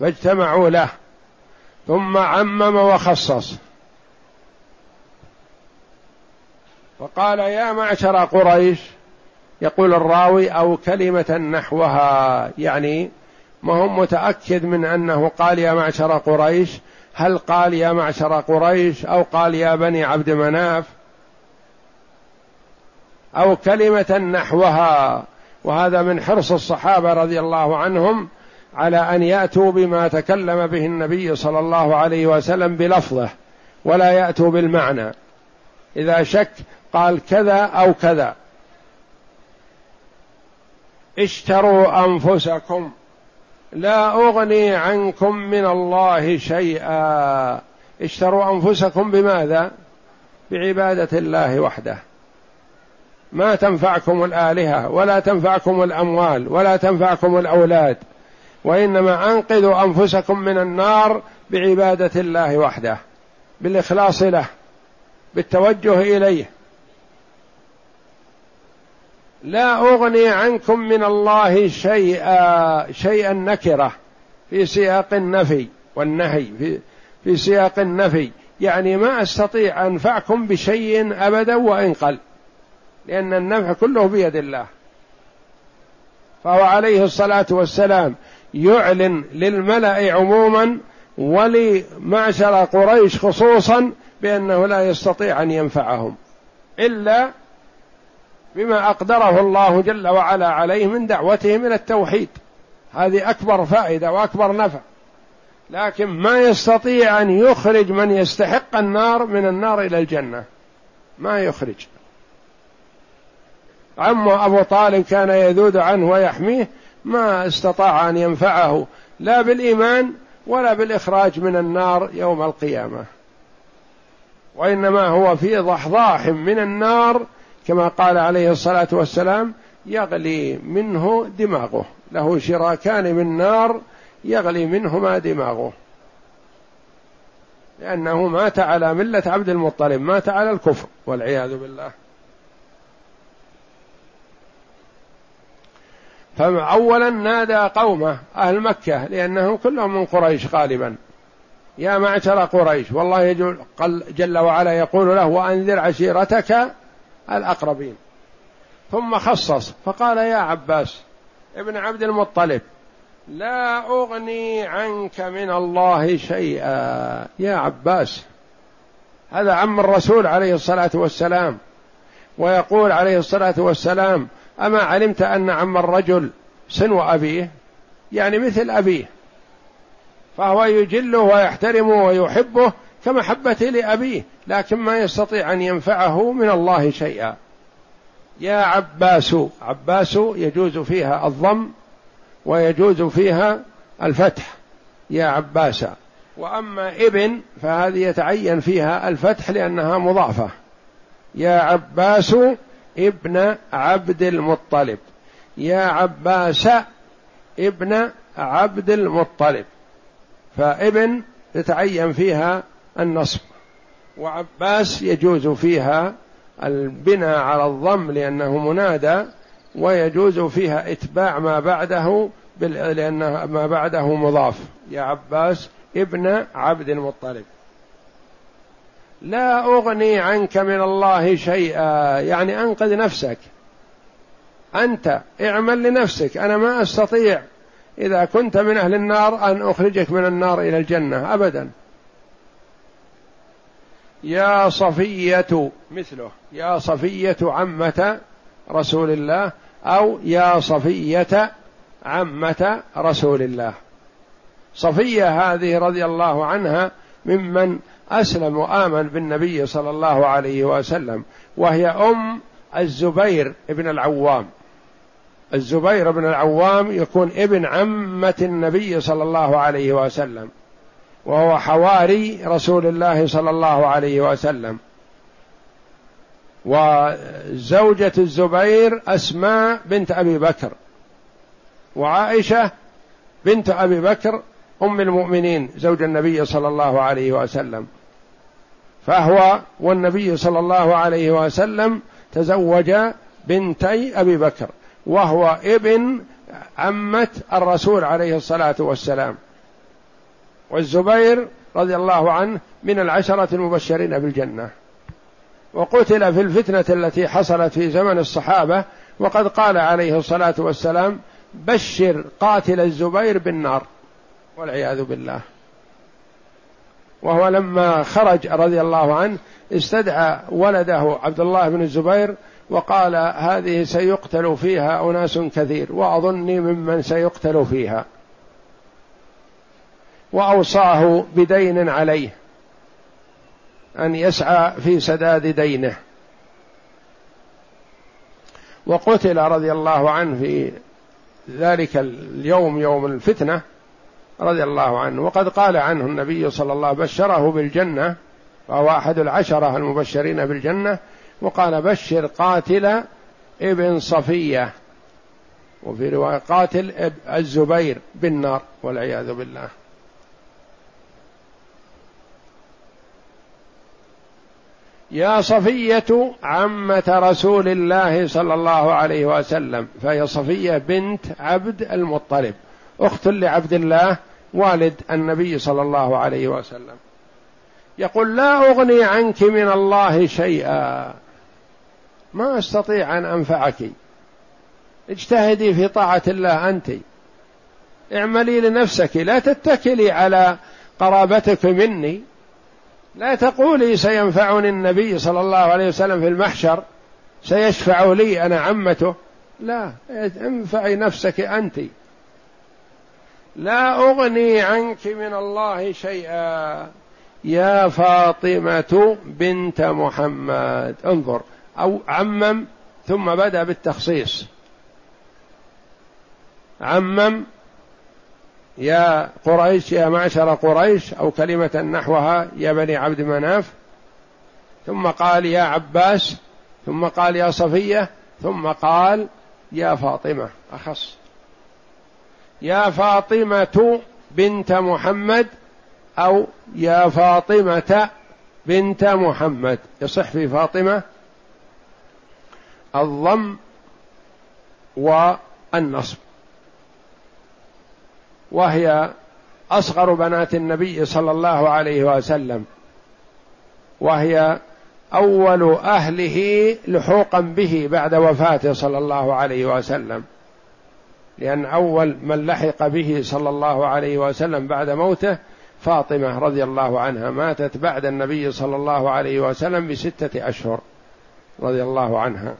[SPEAKER 1] فاجتمعوا له. ثم عمم وخصص. فقال يا معشر قريش يقول الراوي أو كلمة نحوها يعني ما هو متأكد من أنه قال يا معشر قريش هل قال يا معشر قريش أو قال يا بني عبد مناف أو كلمة نحوها. وهذا من حرص الصحابة رضي الله عنهم على أن يأتوا بما تكلم به النبي صلى الله عليه وسلم بلفظه ولا يأتوا بالمعنى. إذا شك قال كذا أو كذا. اشتروا أنفسكم. لا أغني عنكم من الله شيئا. اشتروا أنفسكم بماذا؟ بعبادة الله وحده. ما تنفعكم الآلهة ولا تنفعكم الأموال ولا تنفعكم الأولاد. وإنما أنقذوا أنفسكم من النار بعبادة الله وحده بالإخلاص له بالتوجه إليه. لا أغني عنكم من الله شيئا شيئا نكرة في سياق النفي والنهي في في سياق النفي. يعني ما أستطيع أنفعكم بشيء أبدا وإن قل لأن النفع كله بيد الله. فهو عليه الصلاة والسلام يعلن للملأ عموما ولمعشر قريش خصوصا بأنه لا يستطيع أن ينفعهم إلا بما أقدره الله جل وعلا عليه من دعوتهم إلى التوحيد. هذه أكبر فائدة وأكبر نفع. لكن ما يستطيع أن يخرج من يستحق النار من النار إلى الجنة. ما يخرج. عمه أبو طالب كان يذود عنه ويحميه ما استطاع أن ينفعه لا بالإيمان ولا بالإخراج من النار يوم القيامة. وإنما هو في ضحضاح من النار كما قال عليه الصلاة والسلام يغلي منه دماغه. له شراكان من نار يغلي منهما دماغه. لأنه مات على ملة عبد المطلب مات على الكفر والعياذ بالله. فأولا نادى قومه أهل مكة لأنهم كلهم من قريش غالبا. يا معشر قريش والله جل وعلا يقول له وأنذر عشيرتك الأقربين. ثم خصص فقال يا عباس ابن عبد المطلب لا أغني عنك من الله شيئا. يا عباس هذا عم الرسول عليه الصلاة والسلام. ويقول عليه الصلاة والسلام أما علمت أن عم الرجل سنو أبيه يعني مثل أبيه. فهو يجله ويحترمه ويحبه كمحبته لأبيه لكن ما يستطيع أن ينفعه من الله شيئا. يا عباس عباس يجوز فيها الضم ويجوز فيها الفتح. يا عباس. وأما ابن فهذه يتعين فيها الفتح لأنها مضافة. يا عباس ابن عبد المطلب. يا عباس ابن عبد المطلب. فابن يتعين فيها النصب. وعباس يجوز فيها البناء على الضم لأنه منادى ويجوز فيها إتباع ما بعده لأن ما بعده مضاف. يا عباس ابن عبد المطلب. لا أغني عنك من الله شيئا. يعني أنقذ نفسك. أنت اعمل لنفسك. أنا ما أستطيع. إذا كنت من أهل النار أن أخرجك من النار إلى الجنة. أبدا. يا صفية مثله. يا صفية عمة رسول الله أو يا صفية عمة رسول الله. صفية هذه رضي الله عنها ممن أسلم وآمن بالنبي صلى الله عليه وسلم وهي أم الزبير بن العوام. الزبير بن العوام يكون ابن عمة النبي صلى الله عليه وسلم وهو حواري رسول الله صلى الله عليه وسلم. وزوجة الزبير أسماء بنت أبي بكر وعائشة بنت أبي بكر أم المؤمنين زوج النبي صلى الله عليه وسلم. فهو والنبي صلى الله عليه وسلم تزوج بنتي أبي بكر وهو ابن عمة الرسول عليه الصلاة والسلام. والزبير رضي الله عنه من العشرة المبشرين بالجنة. وقتل في الفتنة التي حصلت في زمن الصحابة وقد قال عليه الصلاة والسلام بشر قاتل الزبير بالنار. والعياذ بالله. وهو لما خرج رضي الله عنه استدعى ولده عبد الله بن الزبير وقال هذه سيقتل فيها أناس كثير وأظني ممن سيقتل فيها. وأوصاه بدين عليه أن يسعى في سداد دينه. وقتل رضي الله عنه في ذلك اليوم يوم الفتنة رضي الله عنه وقد قال عنه النبي صلى الله عليه وسلم بشره بالجنة وهو أحد العشره المبشرين بالجنة وقال بشر قاتل ابن صفية وفي رواية قاتل الزبير بالنار والعياذ بالله. يا صفية عمة رسول الله صلى الله عليه وسلم فهي صفية بنت عبد المطلب. أخت لعبد الله والد النبي صلى الله عليه وسلم. يقول لا أغني عنك من الله شيئا. ما أستطيع أن أنفعك. اجتهدي في طاعة الله أنت. اعملي لنفسك. لا تتكلي على قرابتك مني. لا تقولي سينفعني النبي صلى الله عليه وسلم في المحشر. سيشفع لي أنا عمته. لا انفعي نفسك أنت. لا أغني عنك من الله شيئا. يا فاطمة بنت محمد. انظر. أو عمم ثم بدأ بالتخصيص. عمم يا قريش يا معشر قريش أو كلمة نحوها يا بني عبد مناف. ثم قال يا عباس ثم قال يا صفية ثم قال يا فاطمة. أخص. يا فاطمة بنت محمد أو يا فاطمة بنت محمد. يصح في فاطمة الضم والنصب. وهي أصغر بنات النبي صلى الله عليه وسلم. وهي أول أهله لحوقا به بعد وفاته صلى الله عليه وسلم. لأن أول من لحق به صلى الله عليه وسلم بعد موته فاطمة رضي الله عنها ماتت بعد النبي صلى الله عليه وسلم بستة أشهر رضي الله عنها.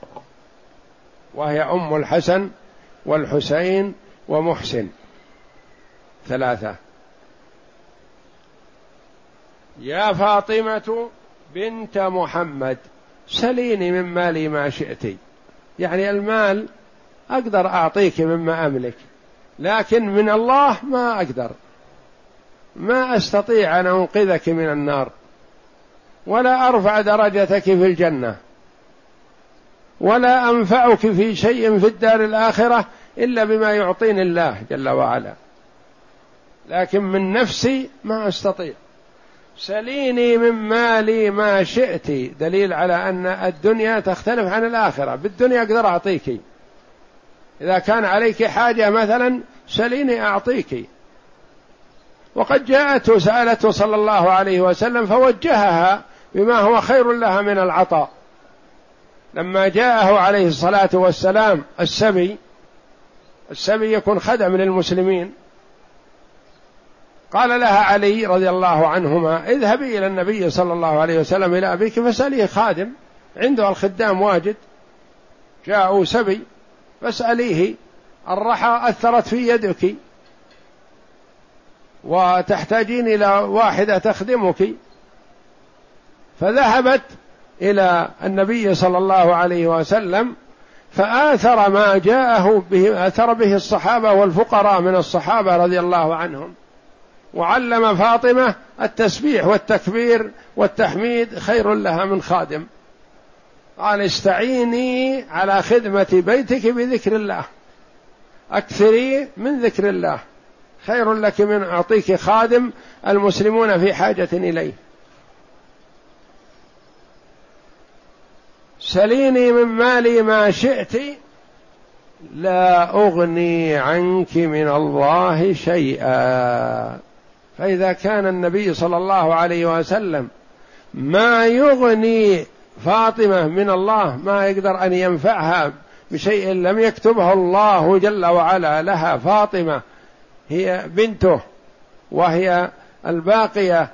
[SPEAKER 1] وهي أم الحسن والحسين ومحسن. ثلاثة. يا فاطمة بنت محمد سليني من مالي ما شئت. يعني المال أقدر أعطيك مما أملك لكن من الله ما أقدر. ما أستطيع أن أنقذك من النار ولا أرفع درجتك في الجنة ولا أنفعك في شيء في الدار الآخرة إلا بما يعطيني الله جل وعلا. لكن من نفسي ما أستطيع. سليني من مالي ما شئت دليل على أن الدنيا تختلف عن الآخرة. بالدنيا أقدر أعطيك. إذا كان عليك حاجة مثلا سليني أعطيك. وقد جاءت وسالته صلى الله عليه وسلم فوجهها بما هو خير لها من العطاء. لما جاءه عليه الصلاة والسلام السبي السبي يكون خدم للمسلمين. قال لها علي رضي الله عنهما اذهبي إلى النبي صلى الله عليه وسلم إلى أبيك فاسأليه خادم عنده الخدام واجد جاءوا سبي فاسأليه. الرحى أثرت في يدك. وتحتاجين إلى واحدة تخدمك. فذهبت إلى النبي صلى الله عليه وسلم فآثر ما جاءه به آثر به الصحابة والفقراء من الصحابة رضي الله عنهم. وعلم فاطمة التسبيح والتكبير والتحميد خير لها من خادم. قال استعيني على خدمة بيتك بذكر الله. أكثري من ذكر الله. خير لك من أعطيك خادم المسلمون في حاجة إليه. سليني من مالي ما شئت لا أغني عنك من الله شيئا. فإذا كان النبي صلى الله عليه وسلم ما يغني فاطمة من الله ما يقدر أن ينفعها بشيء لم يكتبه الله جل وعلا لها. فاطمة هي بنته وهي الباقية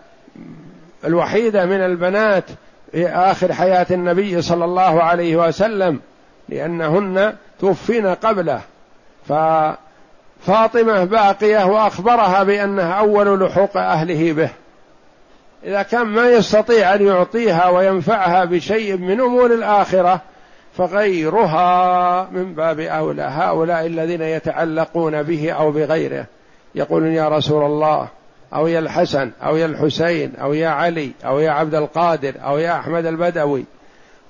[SPEAKER 1] الوحيدة من البنات في آخر حياة النبي صلى الله عليه وسلم لأنهن توفين قبله. ففاطمة باقية وأخبرها بأنها أول لحوق أهله به. إذا كان ما يستطيع أن يعطيها وينفعها بشيء من أمور الآخرة فغيرها من باب أولى. هؤلاء الذين يتعلقون به أو بغيره. يقولون يا رسول الله أو يا الحسن أو يا الحسين أو يا علي أو يا عبد القادر أو يا أحمد البدوي.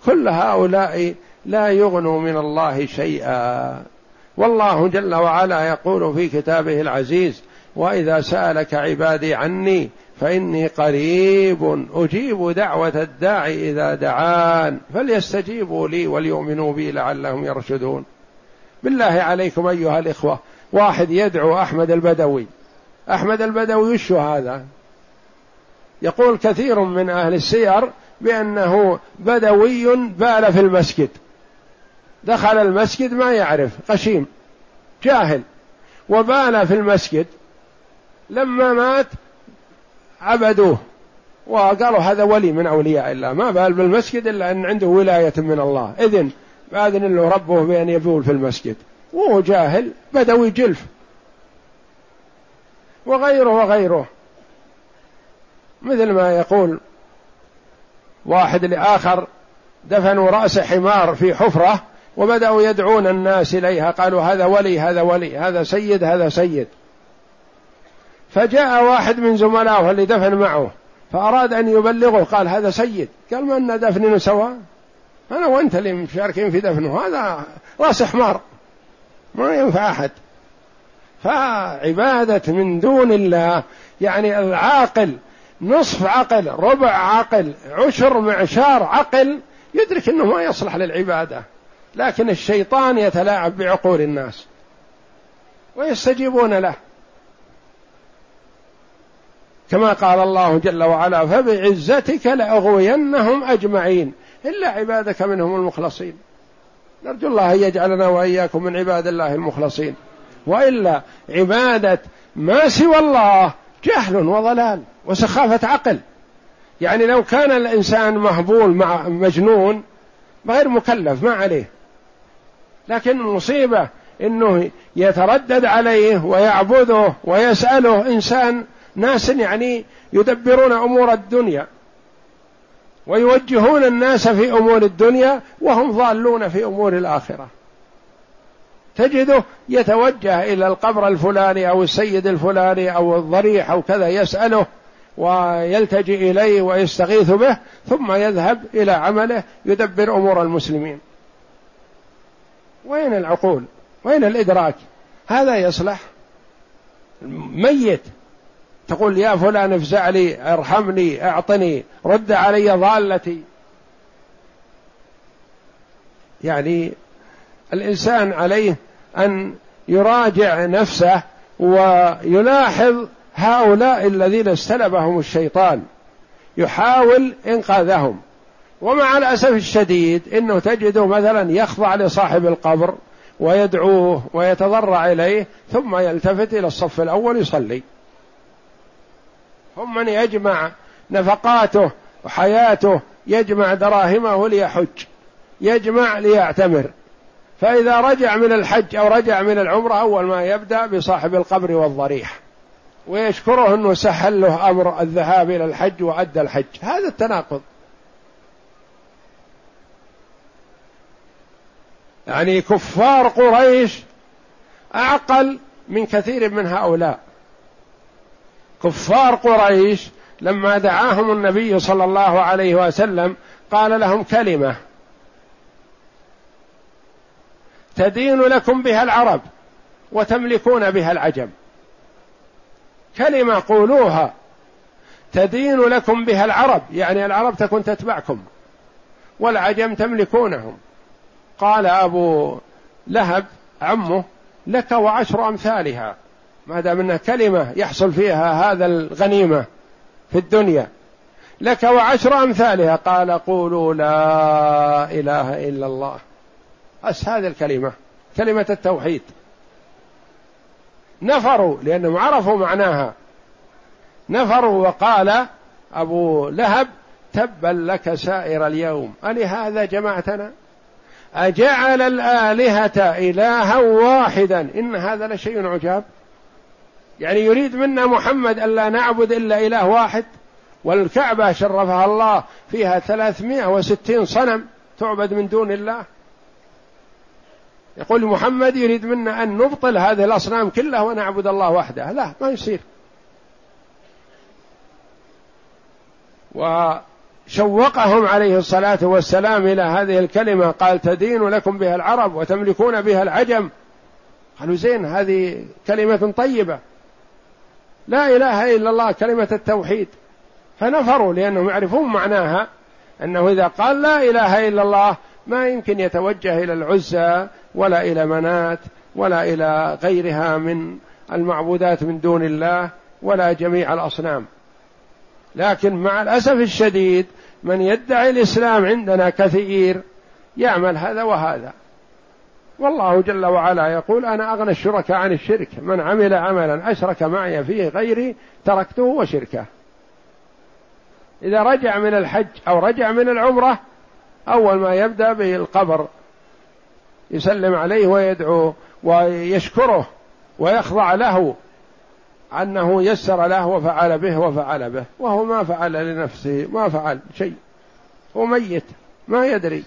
[SPEAKER 1] كل هؤلاء لا يغنوا من الله شيئا. والله جل وعلا يقول في كتابه العزيز وإذا سألك عبادي عني فإني قريب أجيب دعوة الداعي إذا دعان فليستجيبوا لي وليؤمنوا بي لعلهم يرشدون. بالله عليكم أيها الإخوة واحد يدعو أحمد البدوي. أحمد البدوي وش هذا؟ يقول كثير من أهل السير بأنه بدوي بال في المسجد. دخل المسجد ما يعرف قشيم جاهل. وبال في المسجد. لما مات عبدوه. وقالوا هذا ولي من أولياء الله. ما بال بالمسجد إلا أن عنده ولاية من الله. إذن فأذن له ربه بأن يبول في المسجد. وهو جاهل بدوي جلف. وغيره وغيره. مثل ما يقول واحد لآخر دفنوا رأس حمار في حفرة وبدأوا يدعون الناس إليها. قالوا هذا ولي هذا ولي هذا سيد هذا سيد. فجاء واحد من زملائه اللي دفن معه فأراد أن يبلغه قال هذا سيد. قال ما أن دفننا سواء أنا وأنت اللي مشاركين في دفنه هذا راس حمار. ما ينفع أحد. فعبادة من دون الله يعني العاقل نصف عقل ربع عقل عشر معشار عقل يدرك إنه ما يصلح للعبادة. لكن الشيطان يتلاعب بعقول الناس. ويستجيبون له. كما قال الله جل وعلا فبعزتك لأغوينهم أجمعين. إلا عبادك منهم المخلصين. نرجو الله أن يجعلنا وإياكم من عباد الله المخلصين. وإلا عبادة ما سوى الله جهل وضلال وسخافة عقل. يعني لو كان الإنسان مهبول مع مجنون غير مكلف ما عليه. لكن المصيبه إنه يتردد عليه ويعبده ويسأله إنسان ناس يعني يدبرون أمور الدنيا ويوجهون الناس في أمور الدنيا وهم ضالون في أمور الآخرة. تجده يتوجه إلى القبر الفلاني أو السيد الفلاني أو الضريح أو كذا يسأله ويلتجئ إليه ويستغيث به ثم يذهب إلى عمله يدبر أمور المسلمين. وين العقول؟ وين الإدراك؟ هذا يصلح. ميت. تقول يا فلان افزع لي ارحمني اعطني رد علي ضالتي. يعني الإنسان عليه أن يراجع نفسه ويلاحظ هؤلاء الذين استلبهم الشيطان يحاول إنقاذهم. ومع الأسف الشديد إنه تجده مثلا يخضع لصاحب القبر ويدعوه ويتضرع إليه ثم يلتفت إلى الصف الأول يصلي. هم من يجمع نفقاته وحياته يجمع دراهمه ليحج يجمع ليعتمر. فإذا رجع من الحج أو رجع من العمرة أول ما يبدأ بصاحب القبر والضريح. ويشكره أنه سهل له أمر الذهاب إلى الحج وأدى الحج. هذا التناقض. يعني كفار قريش أعقل من كثير من هؤلاء. كفار قريش لما دعاهم النبي صلى الله عليه وسلم قال لهم كلمة. تدين لكم بها العرب وتملكون بها العجم. كلمة قولوها. تدين لكم بها العرب يعني العرب تكون تتبعكم. والعجم تملكونهم. قال أبو لهب عمه لك وعشر أمثالها. ما دام إنها كلمة يحصل فيها هذا الغنيمة في الدنيا. لك وعشر أمثالها. قال قولوا لا إله إلا الله. بس هذه الكلمة كلمة التوحيد. نفروا لأنهم عرفوا معناها. نفروا وقال أبو لهب تبا لك سائر اليوم. ألهذا جمعتنا أجعل الآلهة إلها واحدا. إن هذا لشيء عجاب. يعني يريد منا محمد ألا نعبد إلا إله واحد والكعبة شرفها الله فيها ثلاثمائة وستين صنم تعبد من دون الله. يقول محمد يريد منا أن نبطل هذه الأصنام كلها ونعبد الله وحده. لا ما يصير. وشوقهم عليه الصلاة والسلام إلى هذه الكلمة قال تدين لكم بها العرب وتملكون بها العجم. قالوا زين هذه كلمة طيبة. لا إله إلا الله كلمة التوحيد. فنفروا لأنهم يعرفون معناها أنه إذا قال لا إله إلا الله ما يمكن يتوجه إلى العزى ولا إلى منات ولا إلى غيرها من المعبودات من دون الله ولا جميع الأصنام. لكن مع الأسف الشديد من يدعي الإسلام عندنا كثير يعمل هذا وهذا. والله جل وعلا يقول أنا أغنى الشركاء عن الشرك. من عمل عملا أشرك معي فيه غيري تركته وشركه. إذا رجع من الحج أو رجع من العمرة أول ما يبدأ بالقبر يسلم عليه ويدعو ويشكره ويخضع له أنه يسر له وفعل به وفعل به. وهو ما فعل لنفسه ما فعل شيء. هو ميت ما يدري.